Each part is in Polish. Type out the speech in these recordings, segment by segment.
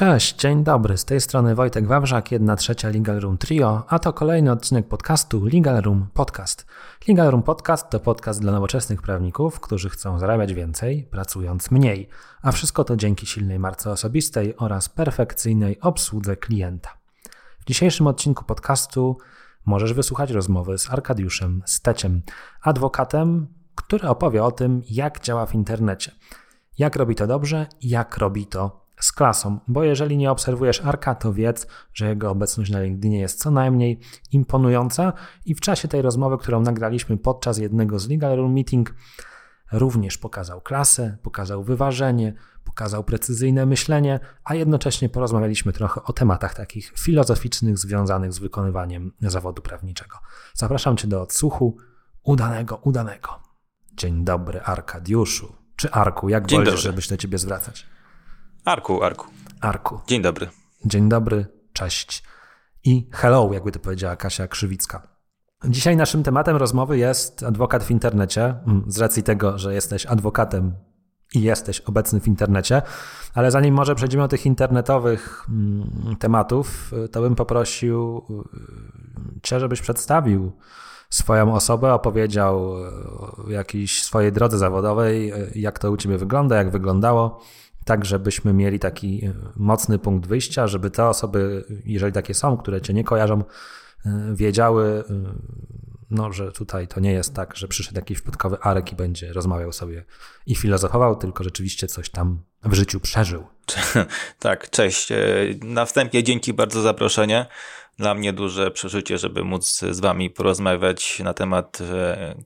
Cześć, dzień dobry. Z tej strony Wojtek Wawrzak, jedna trzecia Legal Room Trio, a to kolejny odcinek podcastu Legal Room Podcast. Legal Room Podcast to podcast dla nowoczesnych prawników, którzy chcą zarabiać więcej, pracując mniej, a wszystko to dzięki silnej marce osobistej oraz perfekcyjnej obsłudze klienta. W dzisiejszym odcinku podcastu możesz wysłuchać rozmowy z Arkadiuszem Steciem, adwokatem, który opowie o tym, jak działa w internecie, jak robi to dobrze i jak robi to z klasą, bo jeżeli nie obserwujesz Arka, to wiedz, że jego obecność na LinkedInie jest co najmniej imponująca i w czasie tej rozmowy, którą nagraliśmy podczas jednego z Legal Room Meeting, również pokazał klasę, pokazał wyważenie, pokazał precyzyjne myślenie, a jednocześnie porozmawialiśmy trochę o tematach takich filozoficznych związanych z wykonywaniem zawodu prawniczego. Zapraszam Cię do odsłuchu udanego, udanego. Dzień dobry, Arkadiuszu. Czy Arku, jak Dzień wolisz, żebyś do Ciebie zwracać? Arku, Arku. Arku. Dzień dobry. Dzień dobry, cześć. I hello, jakby to powiedziała Kasia Krzywicka. Dzisiaj naszym tematem rozmowy jest adwokat w internecie, mm, z racji tego, że jesteś adwokatem i jesteś obecny w internecie. Ale zanim może przejdziemy do tych internetowych mm, tematów, to bym poprosił y, Cię, żebyś przedstawił swoją osobę, opowiedział o jakiejś swojej drodze zawodowej, y, jak to u Ciebie wygląda, jak wyglądało tak żebyśmy mieli taki e, mocny punkt wyjścia, żeby te osoby, jeżeli takie są, które cię nie kojarzą, e, wiedziały, e, no, że tutaj to nie jest tak, że przyszedł jakiś przypadkowy Arek i będzie rozmawiał sobie i filozofował, tylko rzeczywiście coś tam w życiu przeżył. Tak, cześć. Na wstępie dzięki bardzo za zaproszenie. Dla mnie duże przeżycie, żeby móc z Wami porozmawiać na temat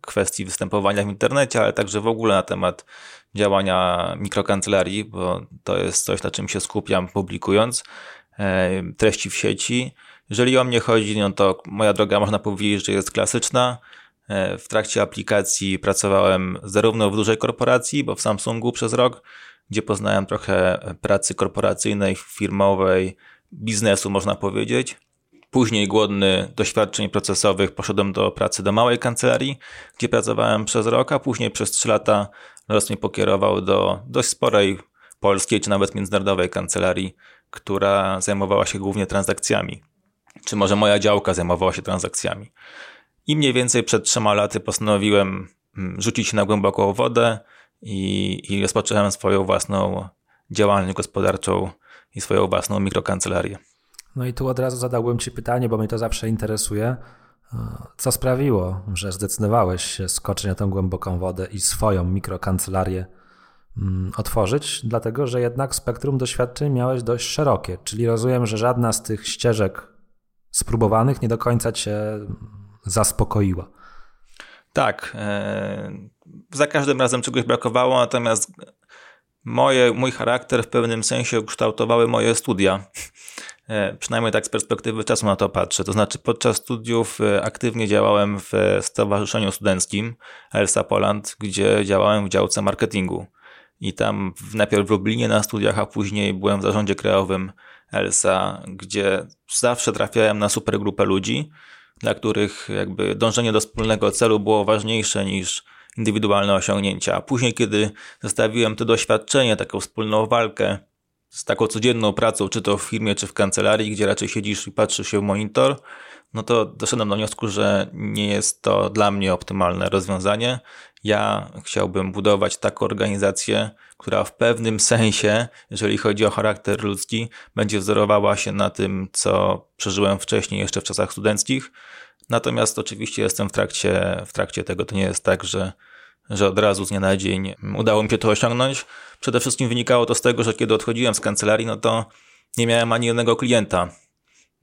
kwestii występowania w internecie, ale także w ogóle na temat działania mikrokancelarii, bo to jest coś, na czym się skupiam publikując e, treści w sieci. Jeżeli o mnie chodzi, no to moja droga można powiedzieć, że jest klasyczna. E, w trakcie aplikacji pracowałem zarówno w dużej korporacji, bo w Samsungu przez rok, gdzie poznałem trochę pracy korporacyjnej, firmowej, biznesu można powiedzieć. Później głodny doświadczeń procesowych poszedłem do pracy do małej kancelarii, gdzie pracowałem przez rok, a później przez trzy lata los mnie pokierował do dość sporej polskiej czy nawet międzynarodowej kancelarii, która zajmowała się głównie transakcjami. Czy może moja działka zajmowała się transakcjami. I mniej więcej przed trzema laty postanowiłem mm, rzucić się na głęboką wodę i, i rozpocząłem swoją własną działalność gospodarczą i swoją własną mikrokancelarię. No i tu od razu zadałbym Ci pytanie, bo mnie to zawsze interesuje. Co sprawiło, że zdecydowałeś się skoczyć na tą głęboką wodę i swoją mikrokancelarię mm, otworzyć? Dlatego, że jednak spektrum doświadczeń miałeś dość szerokie, czyli rozumiem, że żadna z tych ścieżek spróbowanych nie do końca Cię zaspokoiła. Tak. Za każdym razem czegoś brakowało, natomiast moje, mój charakter w pewnym sensie ukształtowały moje studia. E, przynajmniej tak z perspektywy czasu na to patrzę. To znaczy, podczas studiów e, aktywnie działałem w Stowarzyszeniu Studenckim Elsa Poland, gdzie działałem w działce marketingu. I tam najpierw w Lublinie na studiach, a później byłem w zarządzie krajowym Elsa, gdzie zawsze trafiałem na super grupę ludzi, dla których jakby dążenie do wspólnego celu było ważniejsze niż indywidualne osiągnięcia. Później, kiedy zostawiłem to doświadczenie, taką wspólną walkę z taką codzienną pracą, czy to w firmie, czy w kancelarii, gdzie raczej siedzisz i patrzysz się w monitor, no to doszedłem do wniosku, że nie jest to dla mnie optymalne rozwiązanie. Ja chciałbym budować taką organizację, która w pewnym sensie, jeżeli chodzi o charakter ludzki, będzie wzorowała się na tym, co przeżyłem wcześniej, jeszcze w czasach studenckich. Natomiast oczywiście jestem w trakcie, w trakcie tego. To nie jest tak, że że od razu z dnia na dzień udało mi się to osiągnąć. Przede wszystkim wynikało to z tego, że kiedy odchodziłem z kancelarii, no to nie miałem ani jednego klienta.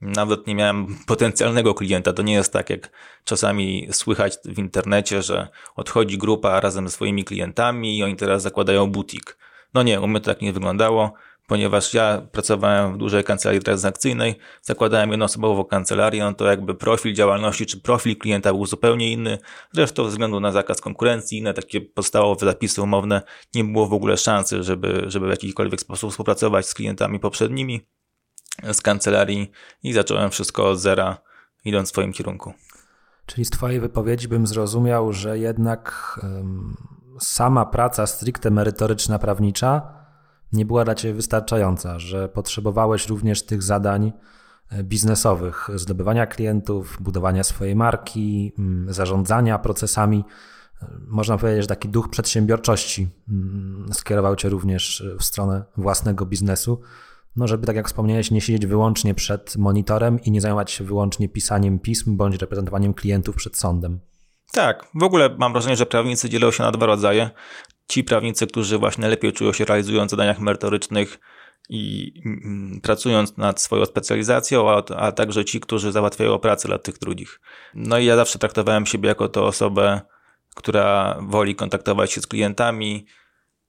Nawet nie miałem potencjalnego klienta. To nie jest tak, jak czasami słychać w internecie, że odchodzi grupa razem ze swoimi klientami i oni teraz zakładają butik. No nie, u mnie to tak nie wyglądało ponieważ ja pracowałem w dużej kancelarii transakcyjnej, zakładałem jednoosobową kancelarię, no to jakby profil działalności czy profil klienta był zupełnie inny. Zresztą ze względu na zakaz konkurencji, inne takie podstawowe zapisy umowne, nie było w ogóle szansy, żeby, żeby w jakikolwiek sposób współpracować z klientami poprzednimi z kancelarii i zacząłem wszystko od zera, idąc w swoim kierunku. Czyli z Twojej wypowiedzi bym zrozumiał, że jednak sama praca stricte merytoryczna, prawnicza nie była dla ciebie wystarczająca, że potrzebowałeś również tych zadań e, biznesowych, zdobywania klientów, budowania swojej marki, mm, zarządzania procesami. E, można powiedzieć, że taki duch przedsiębiorczości mm, skierował cię również w stronę własnego biznesu. No, żeby tak jak wspomniałeś, nie siedzieć wyłącznie przed monitorem i nie zajmować się wyłącznie pisaniem pism bądź reprezentowaniem klientów przed sądem. Tak, w ogóle mam wrażenie, że prawnicy dzielą się na dwa rodzaje. Ci prawnicy, którzy właśnie lepiej czują się realizując w zadaniach merytorycznych i mm, pracując nad swoją specjalizacją, a, a także ci, którzy załatwiają pracę dla tych drugich. No i ja zawsze traktowałem siebie jako tę osobę, która woli kontaktować się z klientami,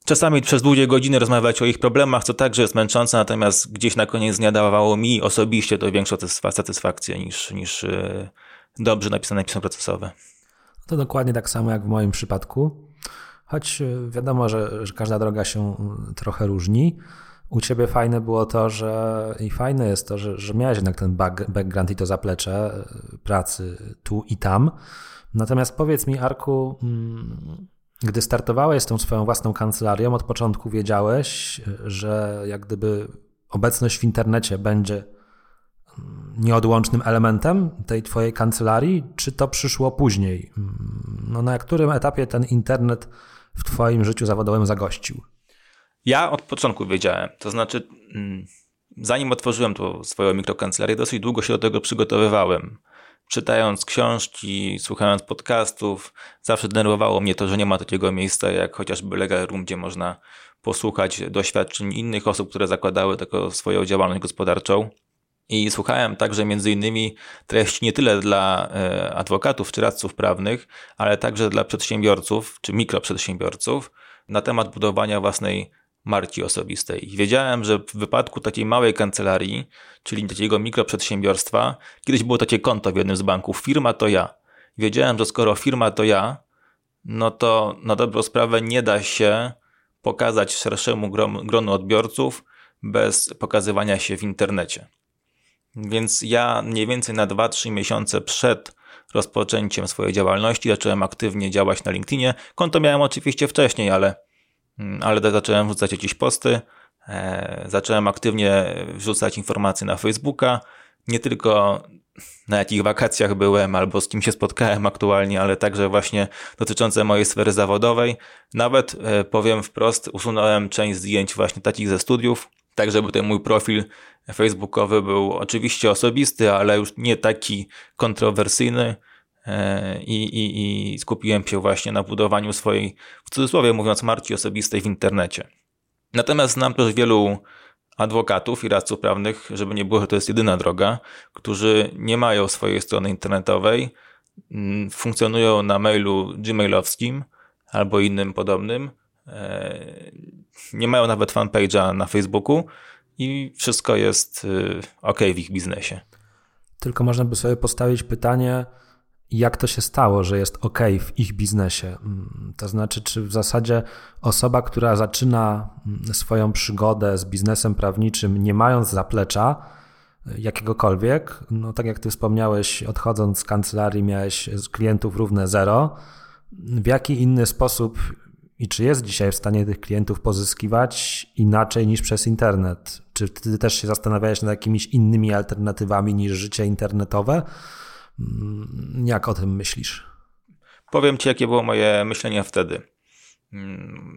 czasami przez długie godziny rozmawiać o ich problemach, co także jest męczące, natomiast gdzieś na koniec dnia dawało mi osobiście to większą satysfakcję niż, niż e, dobrze napisane pismo procesowe. To dokładnie tak samo jak w moim przypadku. Choć e, wiadomo, że, że każda droga się mm, trochę różni. U ciebie fajne było to, że i fajne jest to, że, że miałeś jednak ten background i to zaplecze e, pracy tu i tam. Natomiast powiedz mi, Arku, mm, gdy startowałeś z tą swoją własną kancelarią, od początku wiedziałeś, że jak gdyby obecność w internecie będzie nieodłącznym elementem tej twojej kancelarii, czy to przyszło później? No, na którym etapie ten internet w twoim życiu zawodowym zagościł? Ja od początku wiedziałem. To znaczy, mm, zanim otworzyłem swoją mikrokancelarię, dosyć długo się do tego przygotowywałem czytając książki, słuchając podcastów, zawsze denerwowało mnie to, że nie ma takiego miejsca jak chociażby Legal Room, gdzie można posłuchać doświadczeń innych osób, które zakładały taką swoją działalność gospodarczą. I słuchałem także między innymi treści nie tyle dla e, adwokatów czy radców prawnych, ale także dla przedsiębiorców czy mikroprzedsiębiorców na temat budowania własnej marki osobistej. Wiedziałem, że w wypadku takiej małej kancelarii, czyli takiego mikroprzedsiębiorstwa, kiedyś było takie konto w jednym z banków, firma to ja. Wiedziałem, że skoro firma to ja, no to na dobrą sprawę nie da się pokazać szerszemu gronu odbiorców bez pokazywania się w internecie. Więc ja mniej więcej na 2-3 miesiące przed rozpoczęciem swojej działalności zacząłem aktywnie działać na LinkedInie. Konto miałem oczywiście wcześniej, ale Mm, ale zacząłem wrzucać jakieś posty, e, zacząłem aktywnie wrzucać informacje na Facebooka, nie tylko na jakich wakacjach byłem albo z kim się spotkałem aktualnie, ale także właśnie dotyczące mojej sfery zawodowej. Nawet e, powiem wprost, usunąłem część zdjęć właśnie takich ze studiów, tak żeby ten mój profil facebookowy był oczywiście osobisty, ale już nie taki kontrowersyjny, E, i, i, i skupiłem się właśnie na budowaniu swojej, w cudzysłowie mówiąc, marki osobistej w internecie. Natomiast znam też wielu adwokatów i radców prawnych, żeby nie było, że to jest jedyna droga, którzy nie mają swojej strony internetowej, mm, funkcjonują na mailu gmailowskim albo innym podobnym, e, nie mają nawet fanpage'a na Facebooku i wszystko jest y, ok w ich biznesie. Tylko można by sobie postawić pytanie, jak to się stało, że jest ok w ich biznesie. Mm, to znaczy, czy w zasadzie osoba, która zaczyna mm, swoją przygodę z biznesem prawniczym, nie mając zaplecza y, jakiegokolwiek, no tak jak ty wspomniałeś, odchodząc z kancelarii, miałeś klientów równe zero. W jaki inny sposób i czy jest dzisiaj w stanie tych klientów pozyskiwać inaczej niż przez internet? Czy ty też się zastanawiałeś nad jakimiś innymi alternatywami niż życie internetowe? Mm, jak o tym myślisz? Powiem Ci, jakie było moje myślenie wtedy.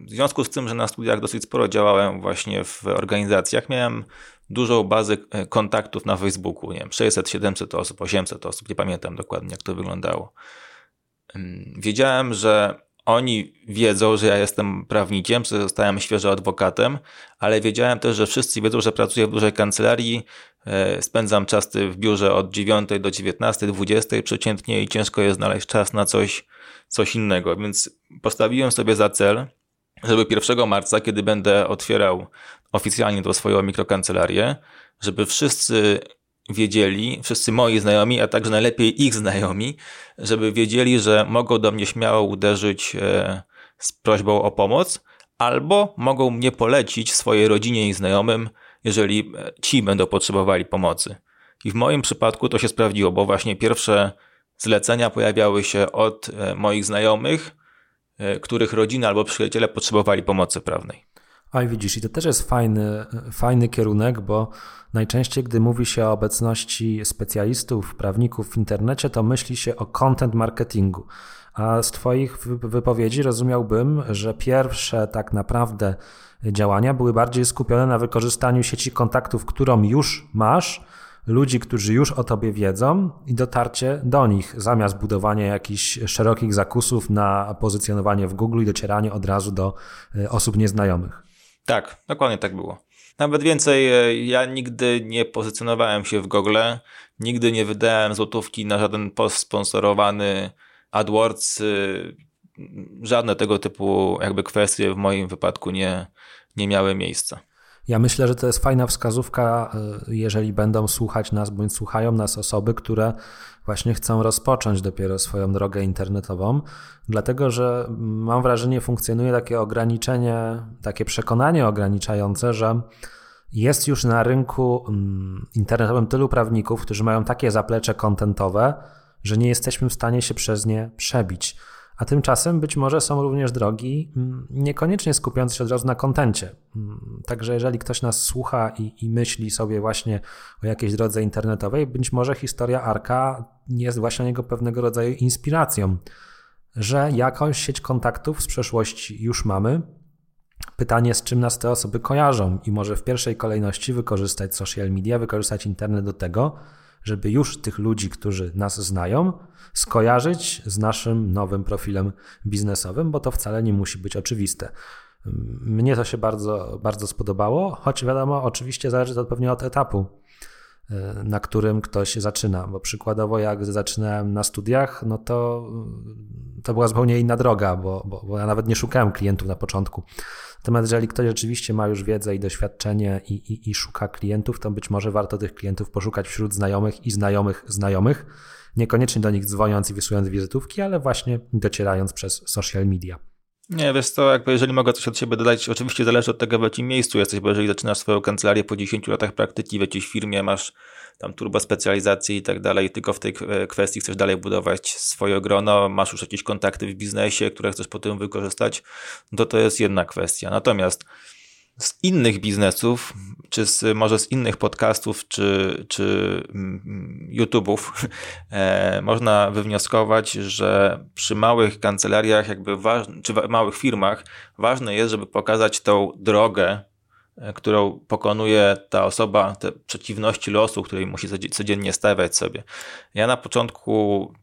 W związku z tym, że na studiach dosyć sporo działałem właśnie w organizacjach, miałem dużą bazę e, kontaktów na Facebooku, nie wiem, 600, 700 osób, 800 osób, nie pamiętam dokładnie, jak to wyglądało. Wiedziałem, że oni wiedzą, że ja jestem prawnikiem, że zostałem świeżo adwokatem, ale wiedziałem też, że wszyscy wiedzą, że pracuję w dużej kancelarii, e, spędzam czas w biurze od 9 do 19, 20 przeciętnie i ciężko jest znaleźć czas na coś, coś innego. Więc postawiłem sobie za cel, żeby 1 marca, kiedy będę otwierał oficjalnie tą swoją mikrokancelarię, żeby wszyscy wiedzieli, wszyscy moi znajomi, a także najlepiej ich znajomi, żeby wiedzieli, że mogą do mnie śmiało uderzyć e, z prośbą o pomoc, albo mogą mnie polecić swojej rodzinie i znajomym, jeżeli e, ci będą potrzebowali pomocy. I w moim przypadku to się sprawdziło, bo właśnie pierwsze zlecenia pojawiały się od e, moich znajomych, których rodziny albo przyjaciele potrzebowali pomocy prawnej. Oj, widzisz, i to też jest fajny, fajny kierunek, bo najczęściej, gdy mówi się o obecności specjalistów, prawników w internecie, to myśli się o content marketingu. A z Twoich wypowiedzi rozumiałbym, że pierwsze tak naprawdę działania były bardziej skupione na wykorzystaniu sieci kontaktów, którą już masz, ludzi, którzy już o tobie wiedzą i dotarcie do nich, zamiast budowania jakichś szerokich zakusów na pozycjonowanie w Google i docieranie od razu do e, osób nieznajomych. Tak, dokładnie tak było. Nawet więcej, e, ja nigdy nie pozycjonowałem się w Google, nigdy nie wydałem złotówki na żaden post sponsorowany AdWords, żadne tego typu jakby kwestie w moim wypadku nie, nie miały miejsca. Ja myślę, że to jest fajna wskazówka, y, jeżeli będą słuchać nas bądź słuchają nas osoby, które właśnie chcą rozpocząć dopiero swoją drogę internetową, dlatego że mam wrażenie, funkcjonuje takie ograniczenie, takie przekonanie ograniczające, że jest już na rynku mm, internetowym tylu prawników, którzy mają takie zaplecze kontentowe, że nie jesteśmy w stanie się przez nie przebić. A tymczasem być może są również drogi, mm, niekoniecznie skupiające się od razu na kontencie. Mm, także jeżeli ktoś nas słucha i, i, myśli sobie właśnie o jakiejś drodze internetowej, być może historia Arka jest właśnie niego pewnego rodzaju inspiracją, że jakąś sieć kontaktów z przeszłości już mamy. Pytanie, z czym nas te osoby kojarzą, i może w pierwszej kolejności wykorzystać social media, wykorzystać internet do tego, żeby już tych ludzi, którzy nas znają, skojarzyć z naszym nowym profilem biznesowym, bo to wcale nie musi być oczywiste. Mnie to się bardzo, bardzo spodobało, choć wiadomo, oczywiście zależy to pewnie od etapu, na którym ktoś zaczyna. Bo przykładowo, jak zaczynałem na studiach, no to to była zupełnie inna droga, bo, bo, bo ja nawet nie szukałem klientów na początku. Natomiast jeżeli ktoś rzeczywiście ma już wiedzę i doświadczenie i, i, i szuka klientów, to być może warto tych klientów poszukać wśród znajomych i znajomych znajomych, niekoniecznie do nich dzwoniąc i wysyłając wizytówki, ale właśnie docierając przez social media. Nie, wiesz to jakby jeżeli mogę coś od siebie dodać, oczywiście zależy od tego, w jakim miejscu jesteś, bo jeżeli zaczynasz swoją kancelarię po 10 latach praktyki w jakiejś firmie, masz tam turbo specjalizację i tak dalej, tylko w tej kwestii chcesz dalej budować swoje grono, masz już jakieś kontakty w biznesie, które chcesz potem wykorzystać, to to jest jedna kwestia. Natomiast z innych biznesów, czy z, może z innych podcastów, czy, czy mm, YouTube'ów, e, można wywnioskować, że przy małych kancelariach, jakby czy małych firmach, ważne jest, żeby pokazać tą drogę, e, którą pokonuje ta osoba, te przeciwności losu, której musi codziennie stawiać sobie. Ja na początku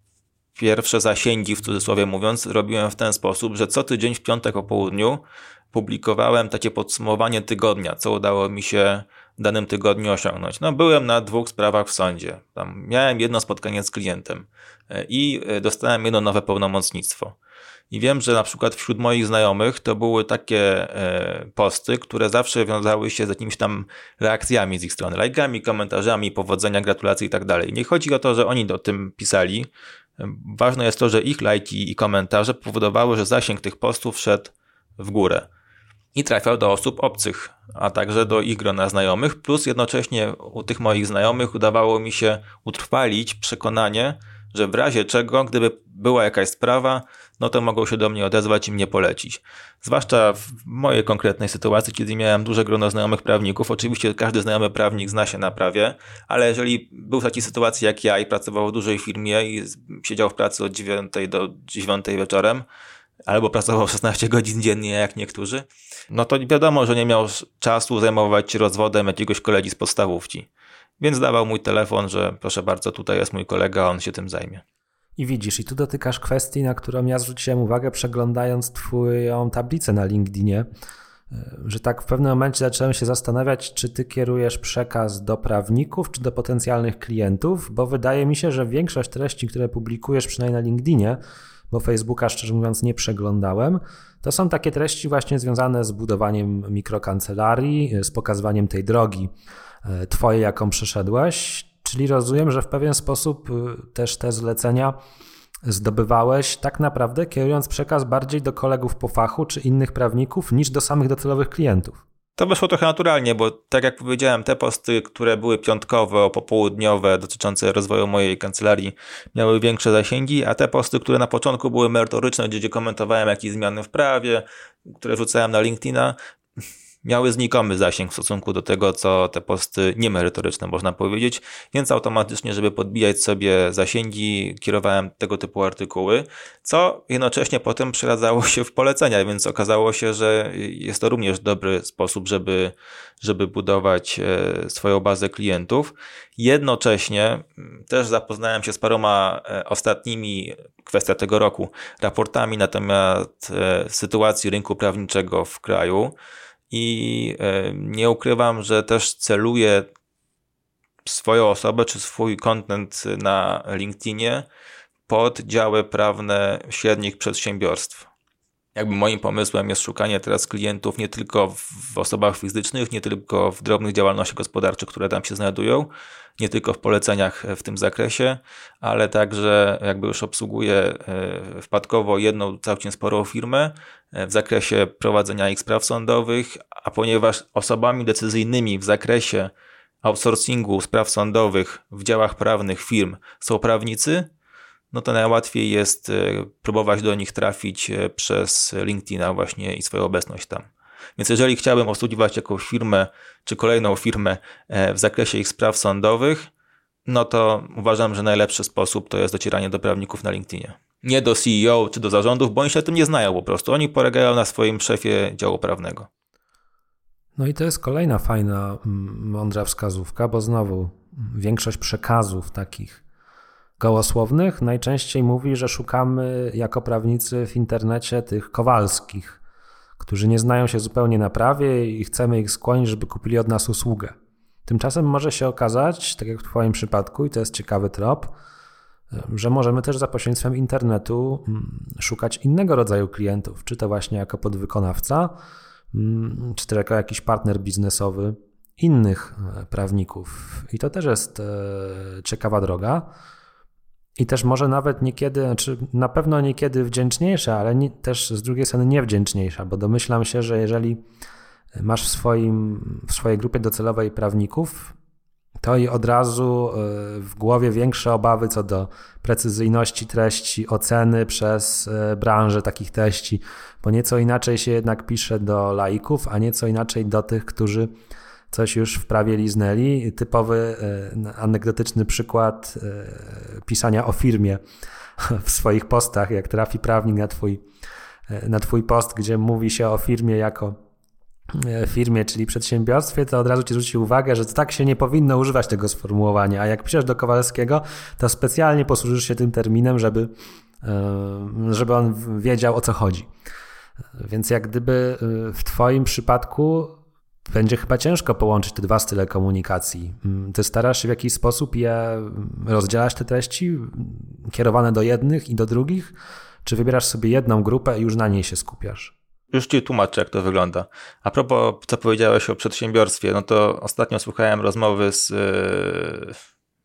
pierwsze zasięgi, w cudzysłowie mówiąc, robiłem w ten sposób, że co tydzień w piątek o południu publikowałem takie podsumowanie tygodnia, co udało mi się w danym tygodniu osiągnąć. No, byłem na dwóch sprawach w sądzie. Tam miałem jedno spotkanie z klientem e, i e, dostałem jedno nowe pełnomocnictwo. I wiem, że na przykład wśród moich znajomych to były takie e, posty, które zawsze wiązały się z jakimiś tam reakcjami z ich strony, lajkami, komentarzami, powodzenia, gratulacje i tak dalej. Nie chodzi o to, że oni o tym pisali. Ważne jest to, że ich lajki i komentarze powodowały, że zasięg tych postów szedł w górę i trafiał do osób obcych, a także do ich grona znajomych, plus jednocześnie u tych moich znajomych udawało mi się utrwalić przekonanie, że w razie czego, gdyby była jakaś sprawa, no to mogą się do mnie odezwać i mnie polecić. Zwłaszcza w mojej konkretnej sytuacji, kiedy miałem duże grono znajomych prawników. Oczywiście każdy znajomy prawnik zna się na prawie, ale jeżeli był w takiej sytuacji jak ja i pracował w dużej firmie i siedział w pracy od 9 do 9 wieczorem, albo pracował 16 godzin dziennie, jak niektórzy, no to wiadomo, że nie miał czasu zajmować się rozwodem jakiegoś kolegi z podstawówki. Więc dawał mój telefon, że proszę bardzo, tutaj jest mój kolega, on się tym zajmie. I widzisz, i tu dotykasz kwestii, na którą ja zwróciłem uwagę, przeglądając Twoją tablicę na LinkedInie, e, że tak w pewnym momencie zacząłem się zastanawiać, czy Ty kierujesz przekaz do prawników, czy do potencjalnych klientów, bo wydaje mi się, że większość treści, które publikujesz, przynajmniej na LinkedInie, bo Facebooka szczerze mówiąc nie przeglądałem. To są takie treści właśnie związane z budowaniem mikrokancelarii, z pokazywaniem tej drogi e, twojej, jaką przeszedłeś. Czyli rozumiem, że w pewien sposób e, też te zlecenia zdobywałeś tak naprawdę kierując przekaz bardziej do kolegów po fachu czy innych prawników niż do samych docelowych klientów. To wyszło trochę naturalnie, bo tak jak powiedziałem, te posty, które były piątkowe, popołudniowe, dotyczące rozwoju mojej kancelarii, miały większe zasięgi, a te posty, które na początku były merytoryczne, gdzie komentowałem jakieś zmiany w prawie, które wrzucałem na LinkedIna, miały znikomy zasięg w stosunku do tego, co te posty niemerytoryczne można powiedzieć, więc automatycznie, żeby podbijać sobie zasięgi, kierowałem tego typu artykuły, co jednocześnie potem przeradzało się w polecenia, więc okazało się, że jest to również dobry sposób, żeby, żeby budować e, swoją bazę klientów. Jednocześnie mm, też zapoznałem się z paroma e, ostatnimi, kwestia tego roku, raportami na temat e, sytuacji rynku prawniczego w kraju i nie ukrywam, że też celuję swoją osobę czy swój content na LinkedInie pod działy prawne średnich przedsiębiorstw. Jakby moim pomysłem jest szukanie teraz klientów nie tylko w osobach fizycznych, nie tylko w drobnych działalnościach gospodarczych, które tam się znajdują, nie tylko w poleceniach w tym zakresie, ale także jakby już obsługuję e, wpadkowo jedną całkiem sporą firmę e, w zakresie prowadzenia ich spraw sądowych, a ponieważ osobami decyzyjnymi w zakresie outsourcingu spraw sądowych w działach prawnych firm są prawnicy, no to najłatwiej jest e, próbować do nich trafić e, przez LinkedIna właśnie i swoją obecność tam. Więc jeżeli chciałbym obsługiwać jakąś firmę, czy kolejną firmę e, w zakresie ich spraw sądowych, no to uważam, że najlepszy sposób to jest docieranie do prawników na LinkedInie. Nie do CEO czy do zarządów, bo oni się tym nie znają po prostu. Oni polegają na swoim szefie działu prawnego. No i to jest kolejna fajna, mądra wskazówka, bo znowu większość przekazów takich gołosłownych najczęściej mówi, że szukamy jako prawnicy w internecie tych kowalskich, którzy nie znają się zupełnie na prawie i chcemy ich skłonić, żeby kupili od nas usługę. Tymczasem może się okazać, tak jak w Twoim przypadku, i to jest ciekawy trop, że możemy też za pośrednictwem internetu mm, szukać innego rodzaju klientów, czy to właśnie jako podwykonawca, mm, czy też jako jakiś partner biznesowy innych e, prawników. I to też jest e, ciekawa droga. I też może nawet niekiedy, znaczy na pewno niekiedy wdzięczniejsza, ale nie, też z drugiej strony niewdzięczniejsza, bo domyślam się, że jeżeli masz w, swoim, w swojej grupie docelowej prawników, to i od razu e, w głowie większe obawy co do precyzyjności treści, oceny przez e, branżę takich treści, bo nieco inaczej się jednak pisze do laików, a nieco inaczej do tych, którzy coś już w prawie liznęli. Typowy e, anegdotyczny przykład e, pisania o firmie w swoich postach, jak trafi prawnik na twój, e, na twój post, gdzie mówi się o firmie jako firmie, czyli przedsiębiorstwie, to od razu ci zwróci uwagę, że tak się nie powinno używać tego sformułowania, a jak piszesz do Kowalskiego, to specjalnie posłużysz się tym terminem, żeby, żeby on wiedział o co chodzi. Więc jak gdyby w twoim przypadku będzie chyba ciężko połączyć te dwa style komunikacji. Mm, ty starasz się w jakiś sposób je rozdzielać te treści kierowane do jednych i do drugich, czy wybierasz sobie jedną grupę i już na niej się skupiasz? Już ci tłumaczę, jak to wygląda. A propos, co powiedziałeś o przedsiębiorstwie, no to ostatnio słuchałem rozmowy z yy,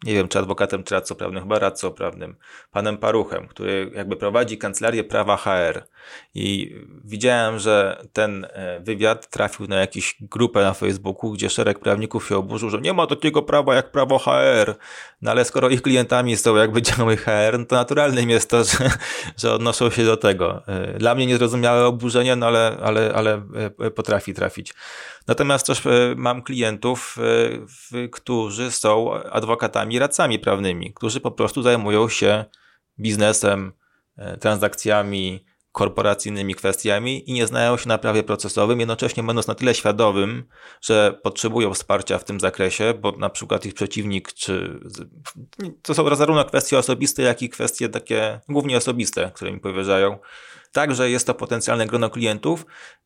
nie wiem, czy adwokatem, czy radcą prawnym, chyba radcą prawnym, panem Paruchem, który jakby prowadzi kancelarię prawa HR. I widziałem, że ten e, wywiad trafił na jakąś grupę na Facebooku, gdzie szereg prawników się oburzył, że nie ma takiego prawa jak prawo HR. No ale skoro ich klientami są jakby działy HR, no to naturalnym jest to, że, że odnoszą się do tego. E, dla mnie niezrozumiałe oburzenie, no ale, ale, ale e, potrafi trafić. Natomiast też mam klientów, którzy są adwokatami, radcami prawnymi, którzy po prostu zajmują się biznesem, e, transakcjami, korporacyjnymi kwestiami i nie znają się na prawie procesowym, jednocześnie będąc na tyle świadomym, że potrzebują wsparcia w tym zakresie, bo na przykład ich przeciwnik, czy to są zarówno kwestie osobiste, jak i kwestie takie głównie osobiste, które mi powierzają. Także jest to potencjalne grono klientów.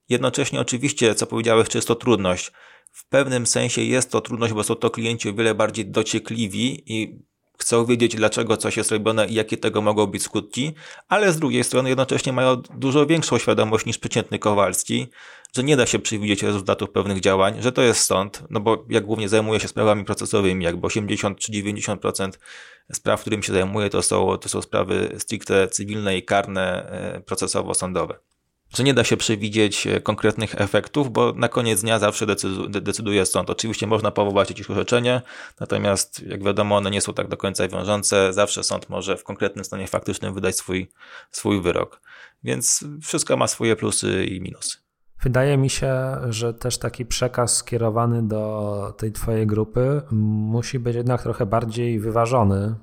Jednocześnie oczywiście, co powiedziałeś, czy jest to trudność. W pewnym sensie jest to trudność, bo są to klienci o wiele bardziej dociekliwi i chcą wiedzieć, dlaczego coś jest robione i jakie tego mogą być skutki, ale z drugiej strony jednocześnie mają dużo większą świadomość niż przeciętny Kowalski, że nie da się przewidzieć rezultatów pewnych działań, że to jest sąd, no bo jak głównie zajmuje się sprawami procesowymi, jakby 80 czy 90% spraw, którymi się zajmuje, to są, to są sprawy stricte cywilne i karne, e, procesowo-sądowe że nie da się przewidzieć e, konkretnych efektów, bo na koniec dnia zawsze decyduje sąd. Oczywiście można powołać jakieś orzeczenie, natomiast jak wiadomo, one nie są tak do końca wiążące. Zawsze sąd może w konkretnym stanie faktycznym wydać swój, swój wyrok. Więc wszystko ma swoje plusy i minusy. Wydaje mi się, że też taki przekaz skierowany do tej Twojej grupy musi być jednak trochę bardziej wyważony,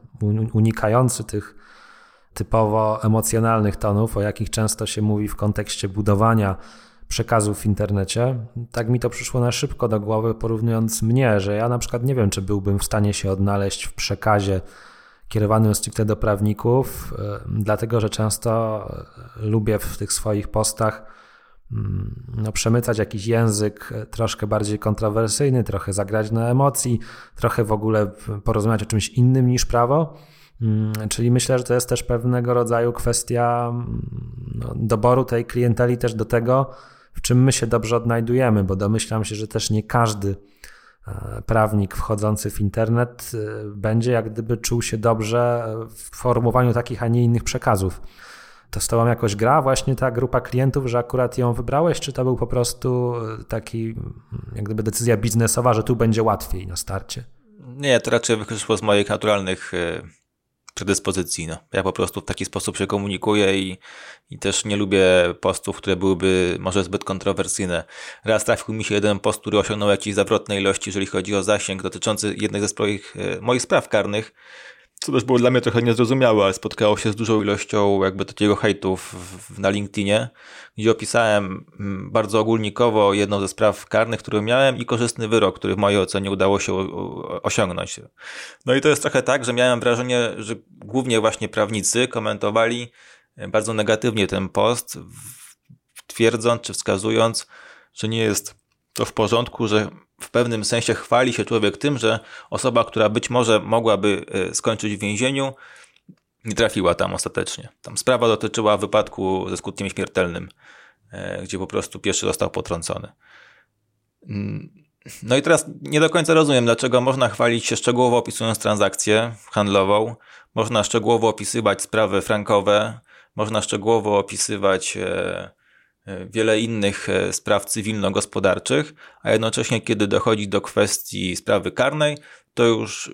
unikający tych typowo emocjonalnych tonów, o jakich często się mówi w kontekście budowania przekazów w internecie. Tak mi to przyszło na szybko do głowy, porównując mnie, że ja na przykład nie wiem, czy byłbym w stanie się odnaleźć w przekazie kierowanym stricte do prawników, e, dlatego że często lubię w tych swoich postach no, przemycać jakiś język e, troszkę bardziej kontrowersyjny, trochę zagrać na emocji, trochę w ogóle porozmawiać o czymś innym niż prawo. Mm, czyli myślę, że to jest też pewnego rodzaju kwestia mm, no, doboru tej klienteli też do tego, w czym my się dobrze odnajdujemy, bo domyślam się, że też nie każdy e, prawnik wchodzący w internet e, będzie jak gdyby czuł się dobrze w formowaniu takich, a nie innych przekazów. To z tobą jakoś gra właśnie ta grupa klientów, że akurat ją wybrałeś, czy to był po prostu e, taki mm, jak gdyby decyzja biznesowa, że tu będzie łatwiej na starcie? Nie, to raczej wyszło z moich naturalnych predyspozycji. No. Ja po prostu w taki sposób się komunikuję i, i też nie lubię postów, które byłyby może zbyt kontrowersyjne. Raz trafił mi się jeden post, który osiągnął jakieś zawrotne ilości, jeżeli chodzi o zasięg dotyczący jednej ze swoich, e, moich spraw karnych, co też było dla mnie trochę niezrozumiałe, ale spotkało się z dużą ilością jakby takiego hejtów na LinkedInie, gdzie opisałem mm, bardzo ogólnikowo jedną ze spraw karnych, które miałem i korzystny wyrok, który w mojej ocenie udało się osiągnąć. No i to jest trochę tak, że miałem wrażenie, że głównie właśnie prawnicy komentowali e, bardzo negatywnie ten post, twierdząc czy wskazując, że nie jest to w porządku, że w pewnym sensie chwali się człowiek tym, że osoba, która być może mogłaby e, skończyć w więzieniu, nie trafiła tam ostatecznie. Tam sprawa dotyczyła wypadku ze skutkiem śmiertelnym, e, gdzie po prostu pierwszy został potrącony. Mm, no i teraz nie do końca rozumiem, dlaczego można chwalić się szczegółowo opisując transakcję handlową, można szczegółowo opisywać sprawy frankowe, można szczegółowo opisywać E, wiele innych e, spraw cywilno-gospodarczych, a jednocześnie, kiedy dochodzi do kwestii sprawy karnej, to już,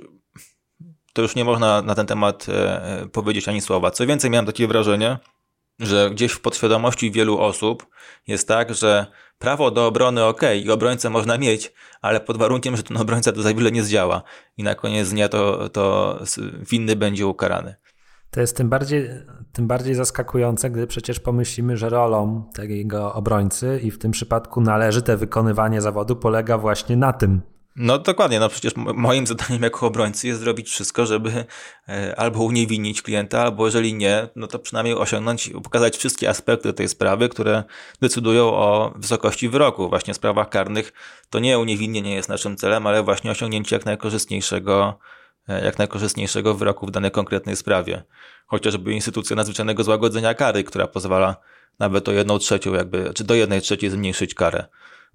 to już nie można na ten temat e, powiedzieć ani słowa. Co więcej, miałem takie wrażenie, że gdzieś w podświadomości wielu osób jest tak, że prawo do obrony ok i obrońcę można mieć, ale pod warunkiem, że ten obrońca to za wiele nie zdziała i na koniec dnia to, to winny będzie ukarany. To jest tym bardziej, tym bardziej zaskakujące, gdy przecież pomyślimy, że rolą takiego obrońcy i w tym przypadku należyte wykonywanie zawodu polega właśnie na tym. No dokładnie, no przecież moim zadaniem jako obrońcy jest zrobić wszystko, żeby e, albo uniewinnić klienta, albo jeżeli nie, no to przynajmniej osiągnąć, pokazać wszystkie aspekty tej sprawy, które decydują o wysokości wyroku. Właśnie w sprawach karnych to nie uniewinnienie jest naszym celem, ale właśnie osiągnięcie jak najkorzystniejszego jak najkorzystniejszego wyroku w danej konkretnej sprawie. Chociażby instytucja nadzwyczajnego złagodzenia kary, która pozwala nawet o jedną trzecią, jakby, czy do jednej trzeciej zmniejszyć karę.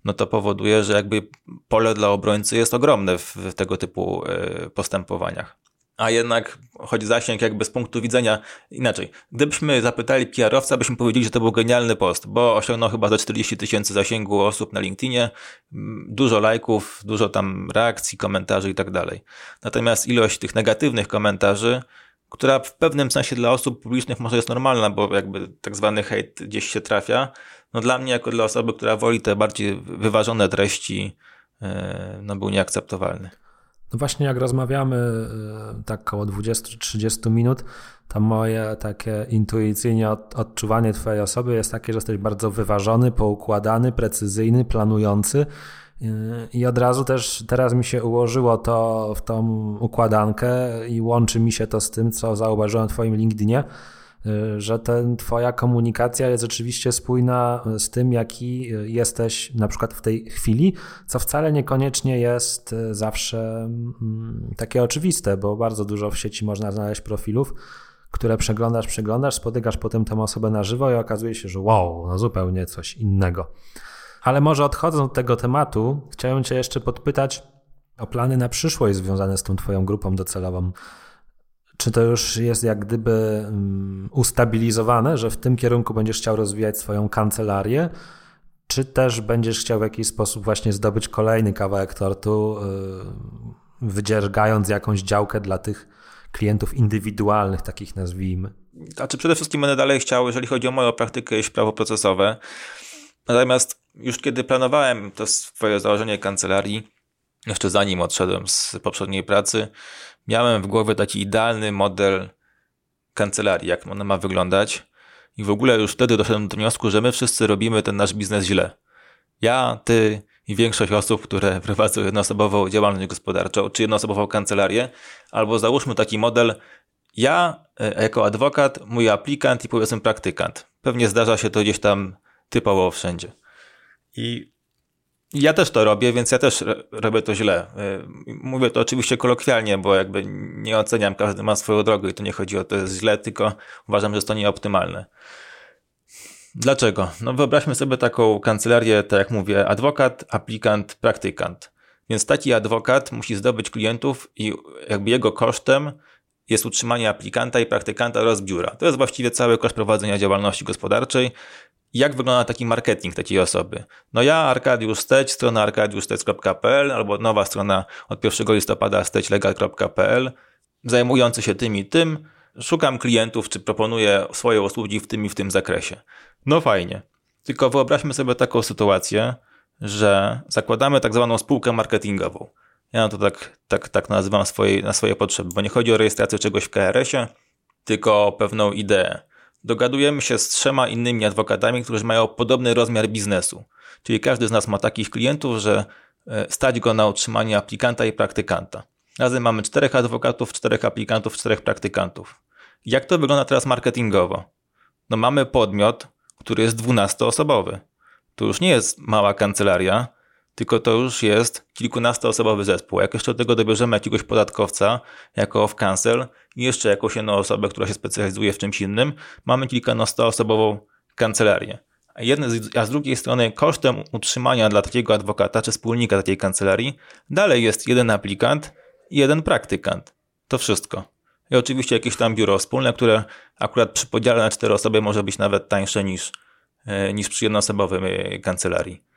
No to powoduje, że jakby pole dla obrońcy jest ogromne w, w tego typu e, postępowaniach a jednak choć zasięg jakby z punktu widzenia inaczej. Gdybyśmy zapytali PR-owca, byśmy powiedzieli, że to był genialny post, bo osiągnął chyba za 40 tysięcy zasięgu osób na LinkedInie, dużo lajków, dużo tam reakcji, komentarzy i tak dalej. Natomiast ilość tych negatywnych komentarzy, która w pewnym sensie dla osób publicznych może jest normalna, bo jakby tak zwany hejt gdzieś się trafia, no dla mnie jako dla osoby, która woli te bardziej wyważone treści, e, no był nieakceptowalny. No właśnie jak rozmawiamy y, tak około 20-30 minut, to moje takie intuicyjnie odczuwanie twojej osoby jest takie, że jesteś bardzo wyważony, poukładany, precyzyjny, planujący. Y, i od razu też teraz mi się ułożyło to w tą układankę i łączy mi się to z tym, co zauważyłem w twoim LinkedInie, że ten, twoja komunikacja jest rzeczywiście spójna z tym, jaki jesteś na przykład w tej chwili, co wcale niekoniecznie jest y, zawsze mm, takie oczywiste, bo bardzo dużo w sieci można znaleźć profilów, które przeglądasz, przeglądasz, spotykasz potem tę osobę na żywo i okazuje się, że wow, no zupełnie coś innego. Ale może odchodząc od tego tematu, chciałem Cię jeszcze podpytać o plany na przyszłość związane z tą Twoją grupą docelową. Czy to już jest jak gdyby mm, ustabilizowane, że w tym kierunku będziesz chciał rozwijać swoją kancelarię? Czy też będziesz chciał w jakiś sposób właśnie zdobyć kolejny kawałek tortu, y, wydziergając jakąś działkę dla tych klientów indywidualnych, takich nazwijmy? Znaczy przede wszystkim będę dalej chciał, jeżeli chodzi o moją praktykę, iść prawo procesowe. Natomiast już kiedy planowałem to swoje założenie kancelarii, jeszcze zanim odszedłem z poprzedniej pracy, miałem w głowie taki idealny model kancelarii, jak ona ma wyglądać. I w ogóle już wtedy doszedłem do wniosku, że my wszyscy robimy ten nasz biznes źle. Ja, ty i większość osób, które prowadzą jednoosobową działalność gospodarczą, czy jednoosobową kancelarię, albo załóżmy taki model, ja e, jako adwokat, mój aplikant i powiedzmy praktykant. Pewnie zdarza się to gdzieś tam typowo wszędzie. I ja też to robię, więc ja też robię to źle. E, mówię to oczywiście kolokwialnie, bo jakby nie oceniam, każdy ma swoją drogę i to nie chodzi o to jest źle, tylko uważam, że jest to nieoptymalne. Dlaczego? No wyobraźmy sobie taką kancelarię, tak jak mówię, adwokat, aplikant, praktykant. Więc taki adwokat musi zdobyć klientów i jakby jego kosztem jest utrzymanie aplikanta i praktykanta oraz biura. To jest właściwie cały koszt prowadzenia działalności gospodarczej. Jak wygląda taki marketing takiej osoby? No ja, Arkadiusz Steć, strona arkadiuszsteć.pl albo nowa strona od 1 listopada steczlegal.pl zajmujący się tym i tym. Szukam klientów, czy proponuję swoje usługi w tym i w tym zakresie. No fajnie. Tylko wyobraźmy sobie taką sytuację, że zakładamy tak zwaną spółkę marketingową. Ja to tak, tak, tak nazywam swoje, na swoje potrzeby, bo nie chodzi o rejestrację czegoś w KRS-ie, tylko o pewną ideę. Dogadujemy się z trzema innymi adwokatami, którzy mają podobny rozmiar biznesu. Czyli każdy z nas ma takich klientów, że e, stać go na utrzymanie aplikanta i praktykanta. Razem mamy czterech adwokatów, czterech aplikantów, czterech praktykantów. Jak to wygląda teraz marketingowo? No mamy podmiot, który jest dwunastoosobowy. To już nie jest mała kancelaria, tylko to już jest kilkunastoosobowy zespół. Jak jeszcze do tego dobierzemy jakiegoś podatkowca jako off-cancel i jeszcze jakąś jedną osobę, która się specjalizuje w czymś innym, mamy kilkunastoosobową kancelarię. A, jedne, a z drugiej strony kosztem utrzymania dla takiego adwokata czy wspólnika takiej kancelarii dalej jest jeden aplikant i jeden praktykant. To wszystko. I oczywiście jakieś tam biuro wspólne, które akurat przy podziale na cztery osoby może być nawet tańsze niż, e, niż przy jednoosobowej kancelarii.